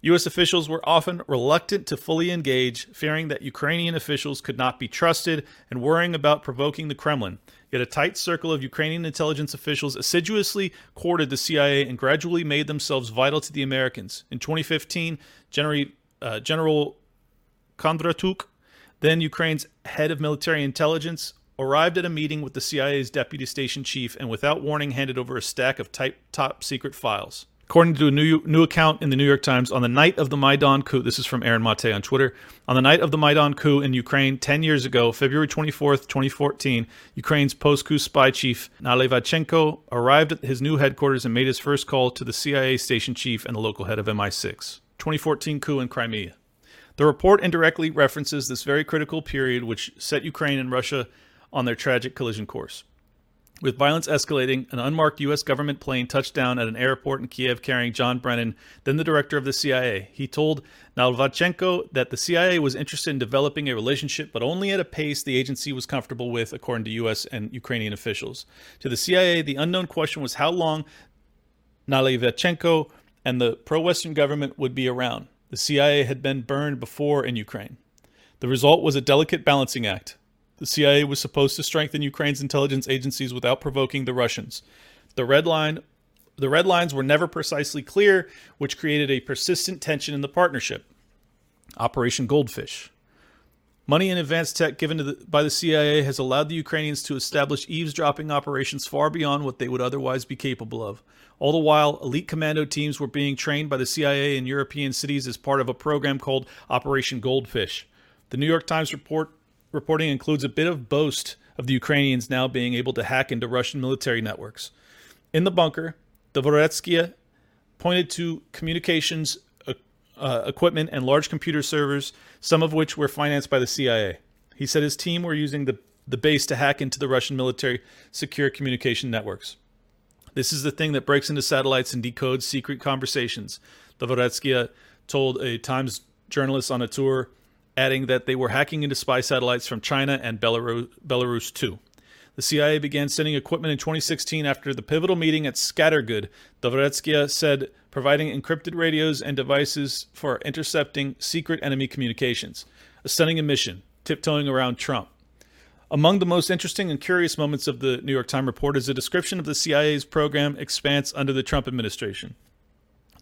U.S. officials were often reluctant to fully engage, fearing that Ukrainian officials could not be trusted and worrying about provoking the Kremlin. Yet a tight circle of Ukrainian intelligence officials assiduously courted the CIA and gradually made themselves vital to the Americans. In 2015, General, uh, General Kondratyuk, then Ukraine's head of military intelligence, arrived at a meeting with the CIA's deputy station chief and without warning handed over a stack of type, top secret files. According to a new new account in the New York Times, on the night of the Maidan coup, this is from Aaron Mate on Twitter. On the night of the Maidan coup in Ukraine 10 years ago, February 24th, 2014, Ukraine's post-coup spy chief Nalyvachenko arrived at his new headquarters and made his first call to the CIA station chief and the local head of MI6. 2014 coup in Crimea. The report indirectly references this very critical period which set Ukraine and Russia on their tragic collision course. With violence escalating, an unmarked U.S. government plane touched down at an airport in Kiev carrying John Brennan, then the director of the CIA. He told Nalyvachenko that the CIA was interested in developing a relationship, but only at a pace the agency was comfortable with, according to U.S. and Ukrainian officials. To the CIA, the unknown question was how long Nalyvachenko and the pro Western government would be around. The CIA had been burned before in Ukraine. The result was a delicate balancing act. The CIA was supposed to strengthen Ukraine's intelligence agencies without provoking the Russians. The red line the red lines were never precisely clear, which created a persistent tension in the partnership. Operation Goldfish. Money and advanced tech given the, by the CIA has allowed the Ukrainians to establish eavesdropping operations far beyond what they would otherwise be capable of. All the while, elite commando teams were being trained by the CIA in European cities as part of a program called Operation Goldfish. The New York Times report reporting includes a bit of boast of the Ukrainians now being able to hack into Russian military networks. In the bunker, Dvoretsky pointed to communications uh, uh, equipment and large computer servers, some of which were financed by the CIA. He said his team were using the, the base to hack into the Russian military secure communication networks. This is the thing that breaks into satellites and decodes secret conversations. Dvoretsky told a Times journalist on a tour adding that they were hacking into spy satellites from China and Belarus, Belarus too. The CIA began sending equipment in 2016 after the pivotal meeting at Scattergood. Dvoretsky said providing encrypted radios and devices for intercepting secret enemy communications. A stunning admission, tiptoeing around Trump. Among the most interesting and curious moments of the New York Times report is a description of the CIA's program expanse under the Trump administration.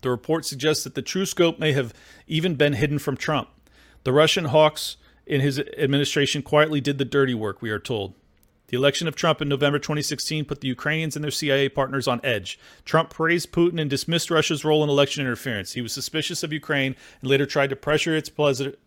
The report suggests that the true scope may have even been hidden from Trump. The Russian hawks in his administration quietly did the dirty work, we are told. The election of Trump in November 2016 put the Ukrainians and their CIA partners on edge. Trump praised Putin and dismissed Russia's role in election interference. He was suspicious of Ukraine and later tried to pressure its President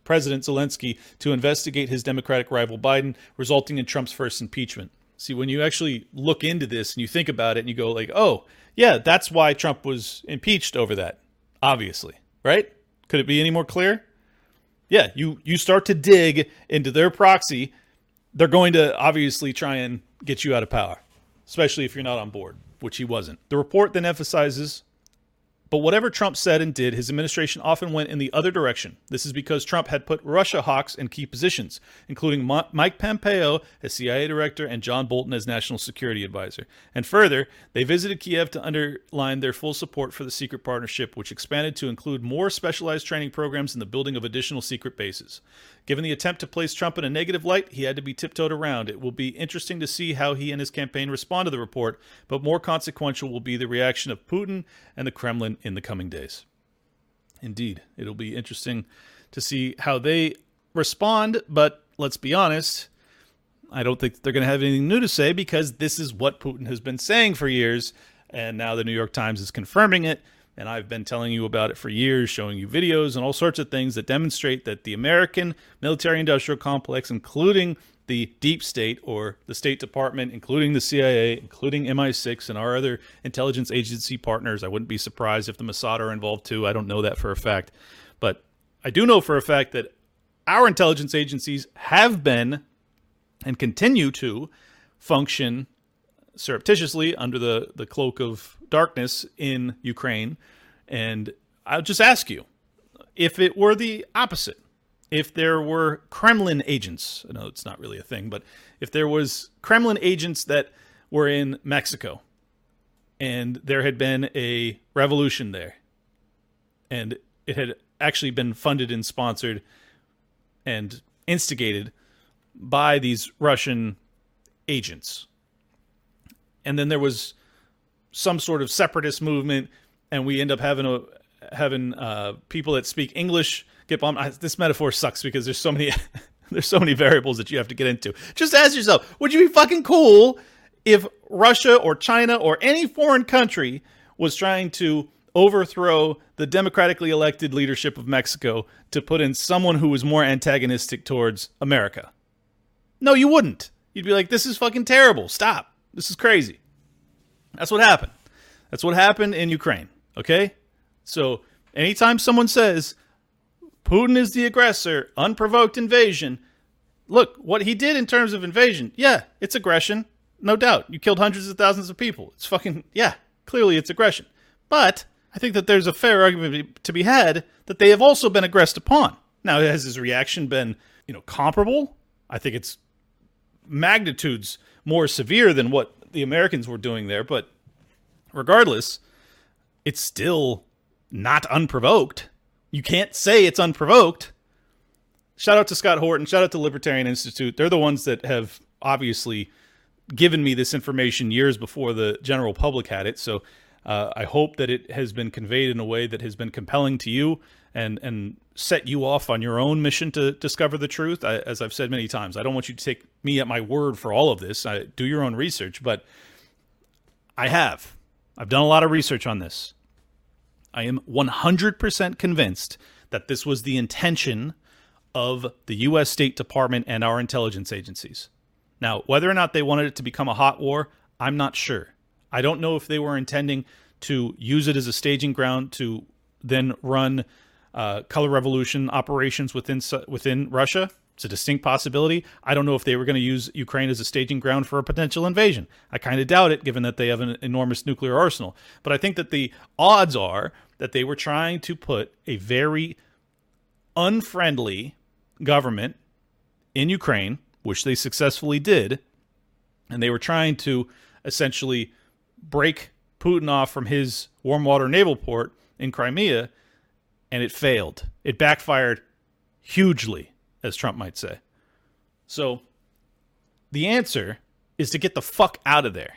Zelensky to investigate his Democratic rival Biden, resulting in Trump's first impeachment. See, when you actually look into this and you think about it and you go like, "Oh, yeah, that's why Trump was impeached over that." Obviously, right? Could it be any more clear? Yeah, you you start to dig into their proxy they're going to obviously try and get you out of power, especially if you're not on board, which he wasn't. The report then emphasizes but whatever Trump said and did, his administration often went in the other direction. This is because Trump had put Russia hawks in key positions, including Mike Pompeo as CIA director and John Bolton as national security advisor. And further, they visited Kiev to underline their full support for the secret partnership, which expanded to include more specialized training programs and the building of additional secret bases. Given the attempt to place Trump in a negative light, he had to be tiptoed around. It will be interesting to see how he and his campaign respond to the report, but more consequential will be the reaction of Putin and the Kremlin in the coming days. Indeed, it'll be interesting to see how they respond, but let's be honest, I don't think they're going to have anything new to say because this is what Putin has been saying for years, and now the New York Times is confirming it. And I've been telling you about it for years, showing you videos and all sorts of things that demonstrate that the American military industrial complex, including the deep state or the State Department, including the CIA, including MI6 and our other intelligence agency partners. I wouldn't be surprised if the Mossad are involved too. I don't know that for a fact. But I do know for a fact that our intelligence agencies have been and continue to function surreptitiously under the, the cloak of darkness in Ukraine. And I'll just ask you if it were the opposite, if there were Kremlin agents, I know it's not really a thing, but if there was Kremlin agents that were in Mexico and there had been a revolution there and it had actually been funded and sponsored and instigated by these Russian agents. And then there was some sort of separatist movement and we end up having a having uh, people that speak English get bombed. I, this metaphor sucks because there's so many there's so many variables that you have to get into. Just ask yourself, would you be fucking cool if Russia or China or any foreign country was trying to overthrow the democratically elected leadership of Mexico to put in someone who was more antagonistic towards America? No, you wouldn't. You'd be like, this is fucking terrible. Stop. This is crazy. That's what happened. That's what happened in Ukraine. Okay? So anytime someone says Putin is the aggressor, unprovoked invasion. Look, what he did in terms of invasion, yeah, it's aggression, no doubt. You killed hundreds of thousands of people. It's fucking, yeah, clearly it's aggression. But I think that there's a fair argument to be had that they have also been aggressed upon. Now, has his reaction been, you know, comparable? I think it's magnitudes more severe than what the Americans were doing there, but regardless, it's still not unprovoked. You can't say it's unprovoked. Shout out to Scott Horton. Shout out to Libertarian Institute. They're the ones that have obviously given me this information years before the general public had it. So uh, I hope that it has been conveyed in a way that has been compelling to you and and set you off on your own mission to discover the truth. I, as I've said many times, I don't want you to take me at my word for all of this. I, do your own research, but I have. I've done a lot of research on this. I am 100% convinced that this was the intention of the U.S. State Department and our intelligence agencies. Now, whether or not they wanted it to become a hot war, I'm not sure. I don't know if they were intending to use it as a staging ground to then run uh, color revolution operations within within Russia. It's a distinct possibility. I don't know if they were going to use Ukraine as a staging ground for a potential invasion. I kind of doubt it, given that they have an enormous nuclear arsenal. But I think that the odds are that they were trying to put a very unfriendly government in Ukraine, which they successfully did, and they were trying to essentially break Putin off from his warm water naval port in Crimea, and it failed. It backfired hugely as Trump might say. So the answer is to get the fuck out of there.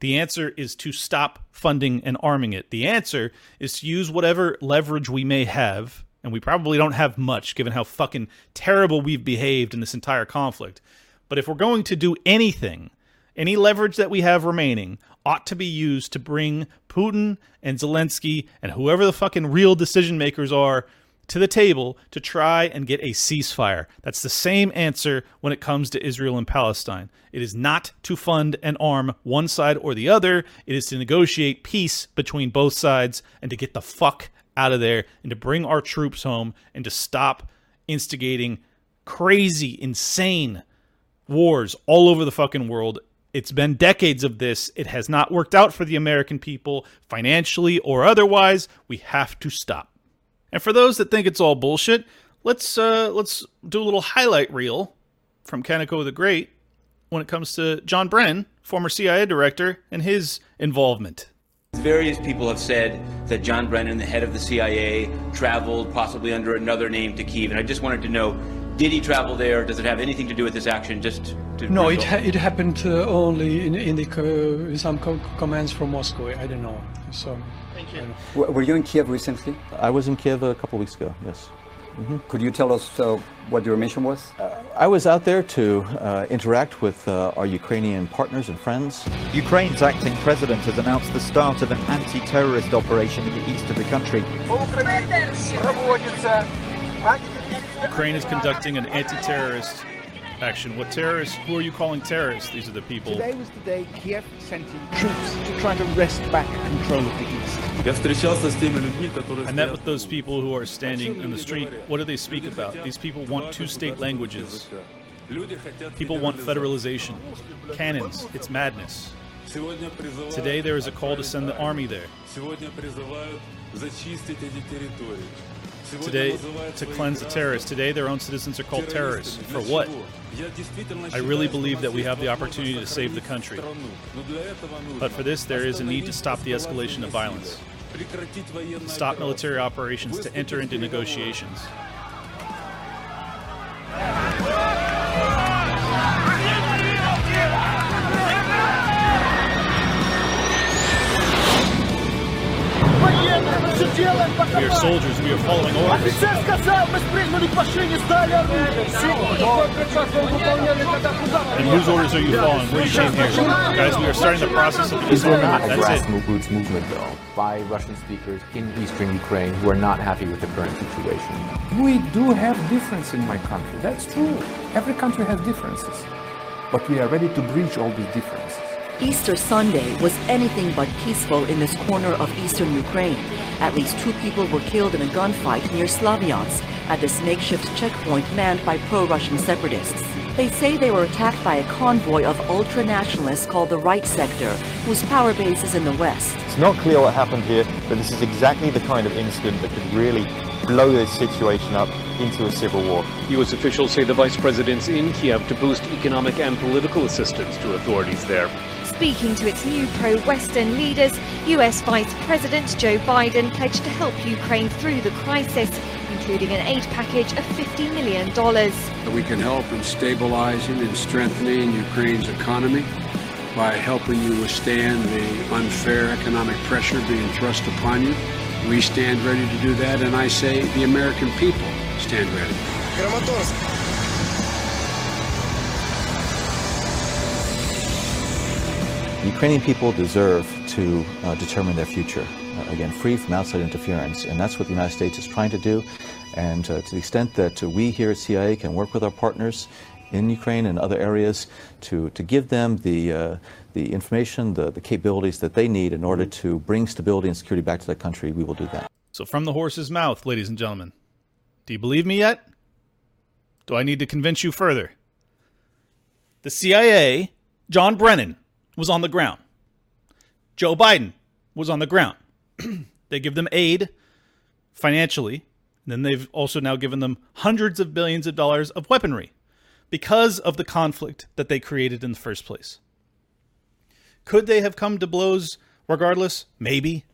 The answer is to stop funding and arming it. The answer is to use whatever leverage we may have, and we probably don't have much given how fucking terrible we've behaved in this entire conflict. But if we're going to do anything, any leverage that we have remaining ought to be used to bring Putin and Zelensky and whoever the fucking real decision makers are to the table to try and get a ceasefire. That's the same answer when it comes to Israel and Palestine. It is not to fund and arm one side or the other, it is to negotiate peace between both sides and to get the fuck out of there and to bring our troops home and to stop instigating crazy, insane wars all over the fucking world. It's been decades of this. It has not worked out for the American people, financially or otherwise. We have to stop. And for those that think it's all bullshit, let's uh, let's do a little highlight reel from Kaneko the Great when it comes to John Brennan, former CIA director, and his involvement.
Various people have said that John Brennan, the head of the CIA, traveled possibly under another name to Kiev, and I just wanted to know: Did he travel there? Does it have anything to do with this action? Just to
No, it, ha- it happened uh, only in, in the co- in some co- commands from Moscow. I don't know. So, Thank you.
W- Were you in Kiev recently?
I was in Kiev a couple weeks ago, yes.
Could you tell us uh, what your mission was?
I was out there to uh, interact with uh, our Ukrainian partners and friends.
Ukraine's acting president has announced the start of an anti-terrorist operation in the east of the country.
Ukraine is conducting an anti-terrorist action. What terrorists? Who are you calling terrorists? These are the people.
Today was the day Kiev sent in troops to try to wrest back control of the east.
I met with those people who are standing in the street. What do they speak about? These people want two-state languages. People want federalization. Cannons. It's madness. Today there is a call to send the army there. Today, to cleanse the terrorists. Today, their own citizens are called terrorists. For what? I really believe that we have the opportunity to save the country. But for this, there is a need to stop the escalation of violence, stop military operations, to enter into negotiations. We are soldiers. We are following orders.
Офицер сказал, мы спрыгнули к машине, сдали оружие.
And whose orders are you following? Where you came here? Guys, we are starting the process of
This is
disarmament.
not a
That's it.
grassroots movement, though, by Russian speakers in eastern Ukraine who are not happy with the current situation.
We do have difference in my country. That's true. Every country has differences. But we are ready to bridge all these differences.
Easter Sunday was anything but peaceful in this corner of eastern Ukraine. At least two people were killed in a gunfight near Slavyansk at this makeshift checkpoint manned by pro-Russian separatists. They say they were attacked by a convoy of ultra-nationalists called the Right Sector, whose power base is in the west.
It's not clear what happened here, but this is exactly the kind of incident that could really blow this situation up into a civil war.
U.S. officials say the vice president's in Kiev to boost economic and political assistance to authorities there.
Speaking to its new pro Western leaders, US Vice President Joe Biden pledged to help Ukraine through the crisis, including an aid package of $50 million.
We can help in stabilizing and strengthening Ukraine's economy by helping you withstand the unfair economic pressure being thrust upon you. We stand ready to do that, and I say the American people stand ready.
Ukrainian people deserve to uh, determine their future, uh, again, free from outside interference. And that's what the United States is trying to do. And uh, to the extent that we here at CIA can work with our partners in Ukraine and other areas to, to give them the, uh, the information, the, the capabilities that they need in order to bring stability and security back to that country, we will do that.
So, from the horse's mouth, ladies and gentlemen, do you believe me yet? Do I need to convince you further? The CIA, John Brennan, was on the ground. Joe Biden was on the ground. they give them aid financially. Then they've also now given them hundreds of billions of dollars of weaponry because of the conflict that they created in the first place. Could they have come to blows regardless? Maybe.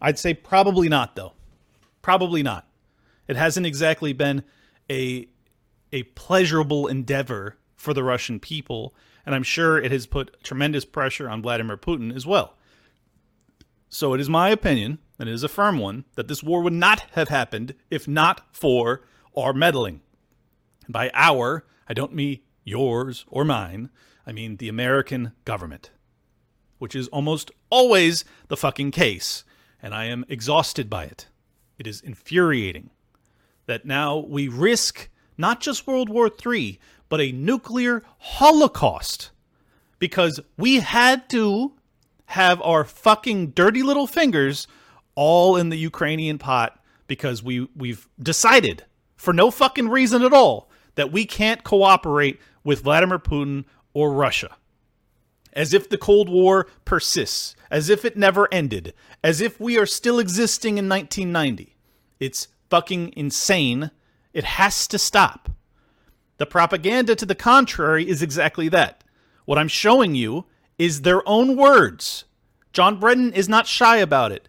I'd say probably not, though. Probably not. It hasn't exactly been a a pleasurable endeavor for the Russian people, and I'm sure it has put tremendous pressure on Vladimir Putin as well. So it is my opinion, and it is a firm one, that this war would not have happened if not for our meddling. By our, I don't mean yours or mine, I mean the American government, which is almost always the fucking case, and I am exhausted by it. It is infuriating that now we risk not just World War III, but a nuclear holocaust because we had to have our fucking dirty little fingers all in the Ukrainian pot because we we've decided for no fucking reason at all that we can't cooperate with Vladimir Putin or Russia. As if the Cold War persists, as if it never ended, as if we are still existing in 1990. It's fucking insane. It has to stop. The propaganda to the contrary is exactly that. What I'm showing you is their own words. John Brennan is not shy about it.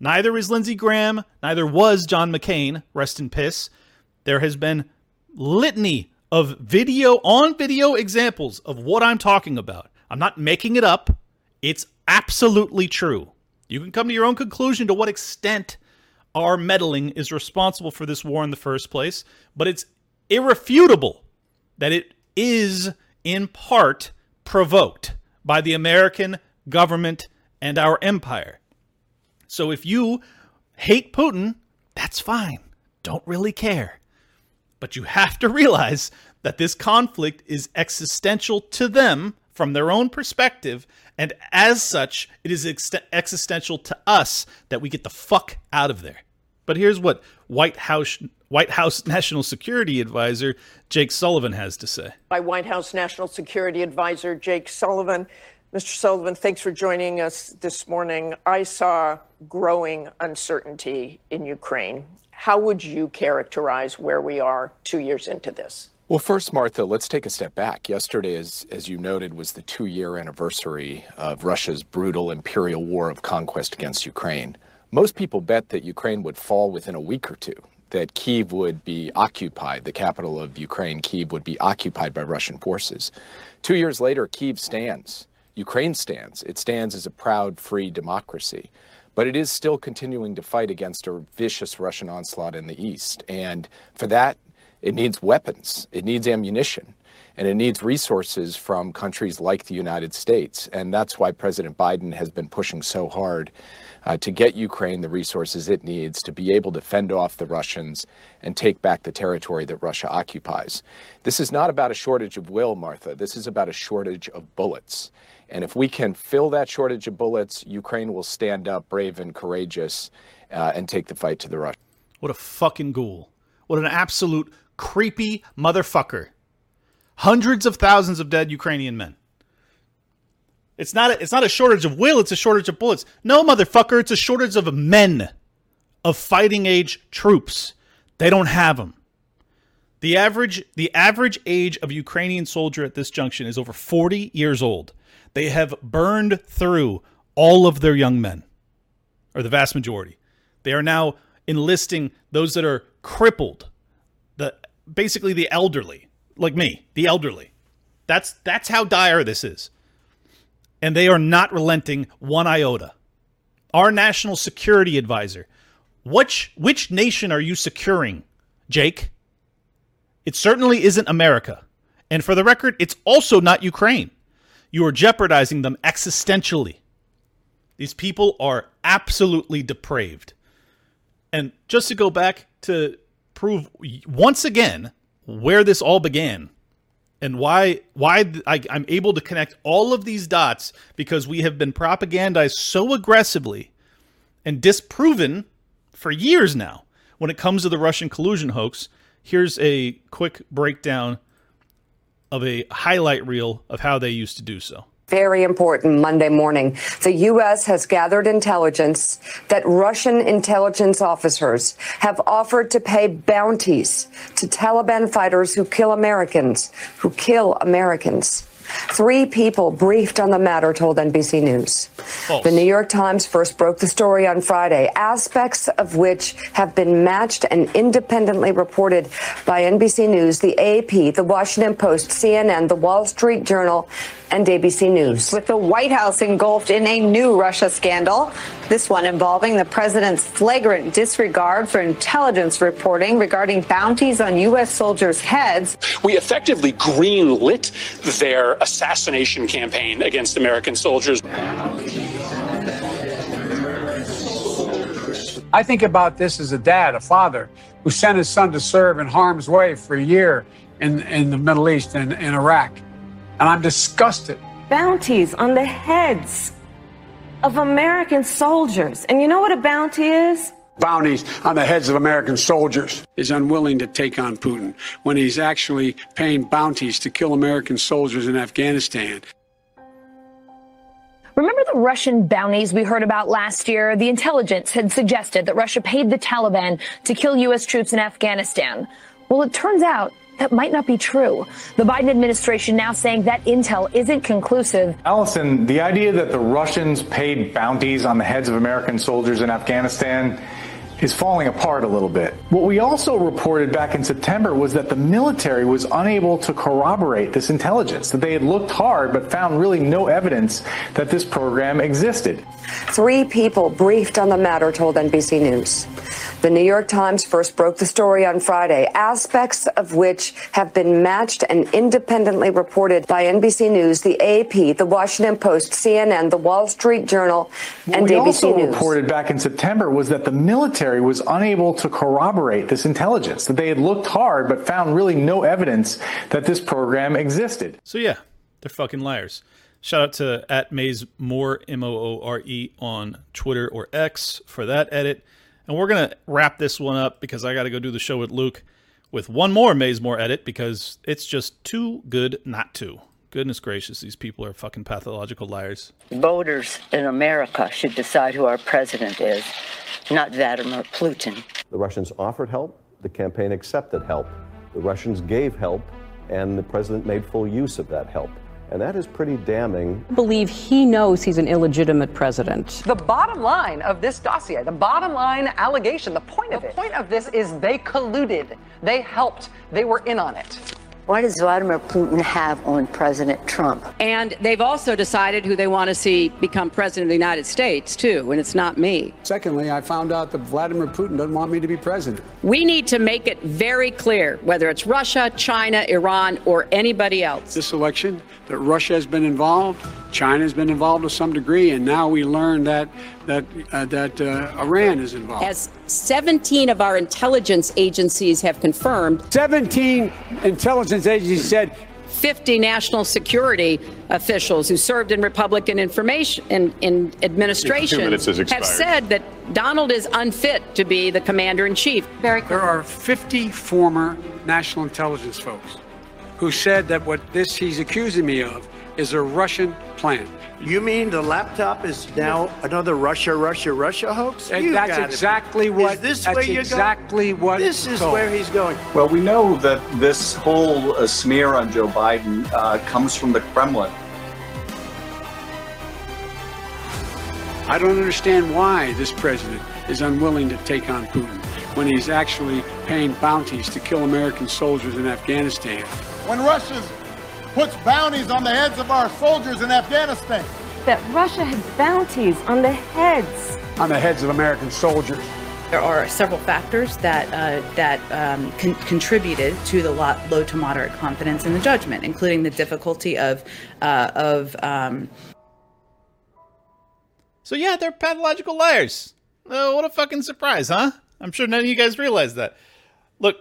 Neither is Lindsey Graham, neither was John McCain, rest in piss. There has been litany of video on video examples of what I'm talking about. I'm not making it up. It's absolutely true. You can come to your own conclusion to what extent our meddling is responsible for this war in the first place, but it's irrefutable that it is in part provoked by the American government and our empire. So if you hate Putin, that's fine. Don't really care. But you have to realize that this conflict is existential to them from their own perspective, and as such, it is ex- existential to us that we get the fuck out of there. But here's what White House White House National Security Advisor Jake Sullivan has to say.
By White House National Security Advisor Jake Sullivan. Mr. Sullivan, thanks for joining us this morning. I saw growing uncertainty in Ukraine. How would you characterize where we are two years into this?
Well, first, Martha, let's take a step back. Yesterday, as, as you noted, was the two year anniversary of Russia's brutal imperial war of conquest against Ukraine. Most people bet that Ukraine would fall within a week or two, that Kiev would be occupied, the capital of Ukraine, Kiev, would be occupied by Russian forces. Two years later, Kiev stands. Ukraine stands. It stands as a proud, free democracy. But it is still continuing to fight against a vicious Russian onslaught in the east. And for that, it needs weapons, it needs ammunition, and it needs resources from countries like the United States. And that's why President Biden has been pushing so hard uh, to get Ukraine the resources it needs to be able to fend off the Russians and take back the territory that Russia occupies. This is not about a shortage of will, Martha. This is about a shortage of bullets. And if we can fill that shortage of bullets, Ukraine will stand up brave and courageous uh, and take the fight to the Russians.
What a fucking ghoul. What an absolute creepy motherfucker. Hundreds of thousands of dead Ukrainian men. It's not a, it's not a shortage of will, it's a shortage of bullets. No, motherfucker, it's a shortage of men, of fighting age troops. They don't have them. The average the average age of Ukrainian soldier at this junction is over 40 years old. They have burned through all of their young men, or the vast majority. They are now enlisting those that are crippled, the basically the elderly, like me, the elderly. That's that's how dire this is. And they are not relenting one iota. Our national security advisor, which which nation are you securing, Jake? It certainly isn't America. And for the record, it's also not Ukraine. You are jeopardizing them existentially. These people are absolutely depraved. And just to go back to prove once again where this all began and why why I, I'm able to connect all of these dots because we have been propagandized so aggressively and disproven for years now when it comes to the Russian collusion hoax. Here's a quick breakdown of a highlight reel of how they used to do so
very important Monday morning. The U.S. has gathered intelligence that Russian intelligence officers have offered to pay bounties to Taliban fighters who kill Americans, who kill Americans. Three people briefed on the matter told NBC News. False. The New York Times first broke the story on Friday, aspects of which have been matched and independently reported by NBC News, the AP, the Washington Post, CNN, the Wall Street Journal, and ABC News.
With the White House engulfed in a new Russia scandal, this one involving the president's flagrant disregard for intelligence reporting regarding bounties on U.S. soldiers' heads.
We effectively greenlit their assassination campaign against American soldiers.
I think about this as a dad, a father, who sent his son to serve in harm's way for a year in, in the Middle East and in Iraq and I'm disgusted.
Bounties on the heads of American soldiers. And you know what a bounty is?
bounties on the heads of American soldiers is unwilling to take on Putin when he's actually paying bounties to kill American soldiers in Afghanistan.
Remember the Russian bounties we heard about last year? The intelligence had suggested that Russia paid the Taliban to kill U.S. troops in Afghanistan. Well, it turns out that might not be true. The Biden administration now saying that intel isn't conclusive.
Allison, the idea that the Russians paid bounties on the heads of American soldiers in Afghanistan is falling apart a little bit. What we also reported back in September was that the military was unable to corroborate this intelligence, that they had looked hard but found really no evidence that this program existed.
Three people briefed on the matter told NBC News. The New York Times first broke the story on Friday, aspects of which have been matched and independently reported by NBC News, the AP, the Washington Post, CNN, the Wall Street Journal, and
what we
ABC
also
News.
reported back in September was that the military was unable to corroborate this intelligence, that they had looked hard but found really no evidence that this program existed.
So yeah, they're fucking liars. Shout out to at Maze Moore M O O R E on Twitter or X for that edit. And we're gonna wrap this one up because I got to go do the show with Luke with one more Maze Moore edit because it's just too good not to. Goodness gracious, these people are fucking pathological liars.
Voters in America should decide who our president is, not Vladimir Putin.
The Russians offered help, the campaign accepted help. The Russians gave help, and the president made full use of that help. And that is pretty damning.
I believe he knows he's an illegitimate president.
The bottom line of this dossier, the bottom line allegation, the point of it, the point of this is they colluded, they helped, they were in on it.
What does Vladimir Putin have on President Trump?
And they've also decided who they want to see become president of the United States, too, and it's not me.
Secondly, I found out that Vladimir Putin doesn't want me to be president.
We need to make it very clear whether it's Russia, China, Iran, or anybody else.
This election, that Russia has been involved, China has been involved to some degree, and now we learn that that uh, that uh, Iran is involved.
As 17 of our intelligence agencies have confirmed,
17 intelligence agencies said
50 national security officials who served in Republican information in, in administration
Two
have said that Donald is unfit to be the commander in chief. Very
There are 50 former national intelligence folks who said that what this he's accusing me of is a Russian plan.
You mean the laptop is now another Russia, Russia, Russia hoax?
And
You
that's
be-
exactly what-
Is this
that's
where you're
exactly
going?
what
This is
told.
where he's going.
Well, we know that this whole uh, smear on Joe Biden uh, comes from the Kremlin.
I don't understand why this president is unwilling to take on Putin when he's actually paying bounties to kill American soldiers in Afghanistan.
When Russia puts bounties on the heads of our soldiers in Afghanistan.
That Russia had bounties on the heads.
On the heads of American soldiers.
There are several factors that uh, that um, con- contributed to the lo- low to moderate confidence in the judgment, including the difficulty of uh, of um,
So yeah, they're pathological liars. Oh, what a fucking surprise, huh? I'm sure none of you guys realize that. Look,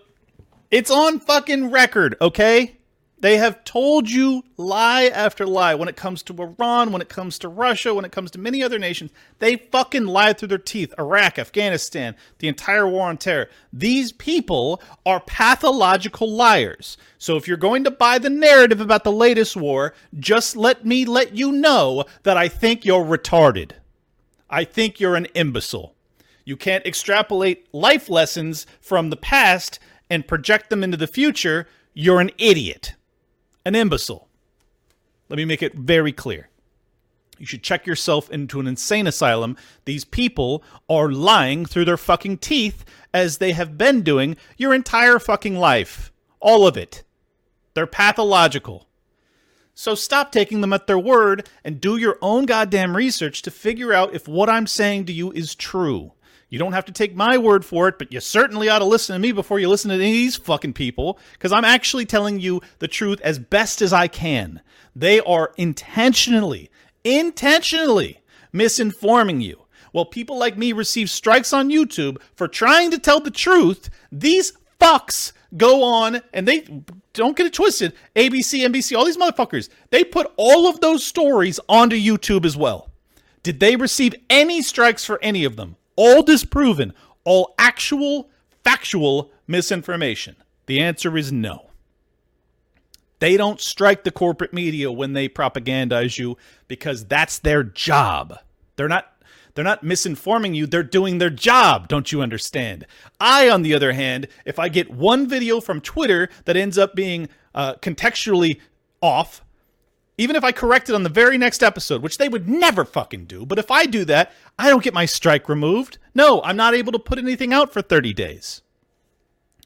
it's on fucking record, okay? They have told you lie after lie when it comes to Iran, when it comes to Russia, when it comes to many other nations. They fucking lied through their teeth. Iraq, Afghanistan, the entire war on terror. These people are pathological liars. So if you're going to buy the narrative about the latest war, just let me let you know that I think you're retarded. I think you're an imbecile. You can't extrapolate life lessons from the past and project them into the future. You're an idiot, an imbecile. Let me make it very clear. You should check yourself into an insane asylum. These people are lying through their fucking teeth as they have been doing your entire fucking life. All of it. They're pathological. So stop taking them at their word and do your own goddamn research to figure out if what I'm saying to you is true. You don't have to take my word for it, but you certainly ought to listen to me before you listen to any of these fucking people, because I'm actually telling you the truth as best as I can. They are intentionally, intentionally misinforming you. While people like me receive strikes on YouTube for trying to tell the truth, these fucks go on and they don't get it twisted. ABC, NBC, all these motherfuckers, they put all of those stories onto YouTube as well. Did they receive any strikes for any of them? All disproven, all actual, factual misinformation? The answer is no. They don't strike the corporate media when they propagandize you because that's their job. They're not they're not misinforming you, they're doing their job, don't you understand? I on the other hand, if I get one video from Twitter that ends up being uh, contextually off, even if I correct it on the very next episode, which they would never fucking do, but if I do that, I don't get my strike removed. No, I'm not able to put anything out for 30 days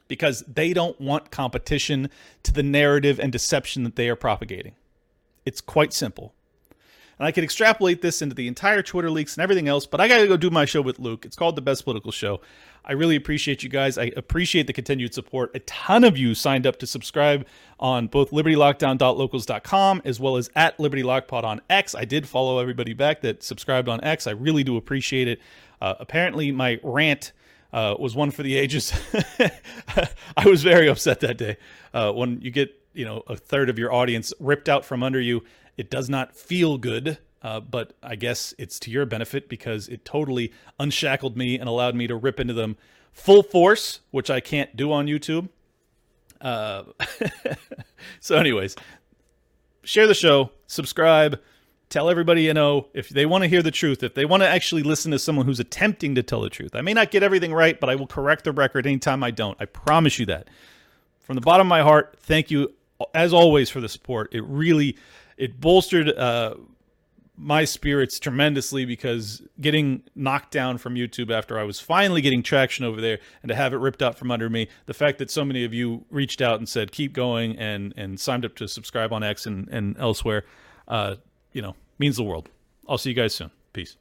because they don't want competition to the narrative and deception that they are propagating. It's quite simple. And I could extrapolate this into the entire Twitter leaks and everything else, but I got to go do my show with Luke. It's called The Best Political Show. I really appreciate you guys. I appreciate the continued support. A ton of you signed up to subscribe on both libertylockdown.locals.com as well as at Liberty Lockpod on X. I did follow everybody back that subscribed on X. I really do appreciate it. Uh, apparently, my rant uh, was one for the ages. I was very upset that day uh, when you get you know a third of your audience ripped out from under you. It does not feel good, uh, but I guess it's to your benefit because it totally unshackled me and allowed me to rip into them full force, which I can't do on YouTube. Uh, so, anyways, share the show, subscribe tell everybody you know. If they want to hear the truth if they want to actually listen to someone who's attempting to tell the truth i may not get everything right but i will correct the record anytime i don't. I promise you that. From the bottom of my heart thank you as always for the support. It really it bolstered uh, my spirits tremendously because getting knocked down from youtube after i was finally getting traction over there and to have it ripped out from under me the fact that so many of you reached out and said keep going and and signed up to subscribe on x and, and elsewhere uh, you know, means the world. I'll see you guys soon. Peace.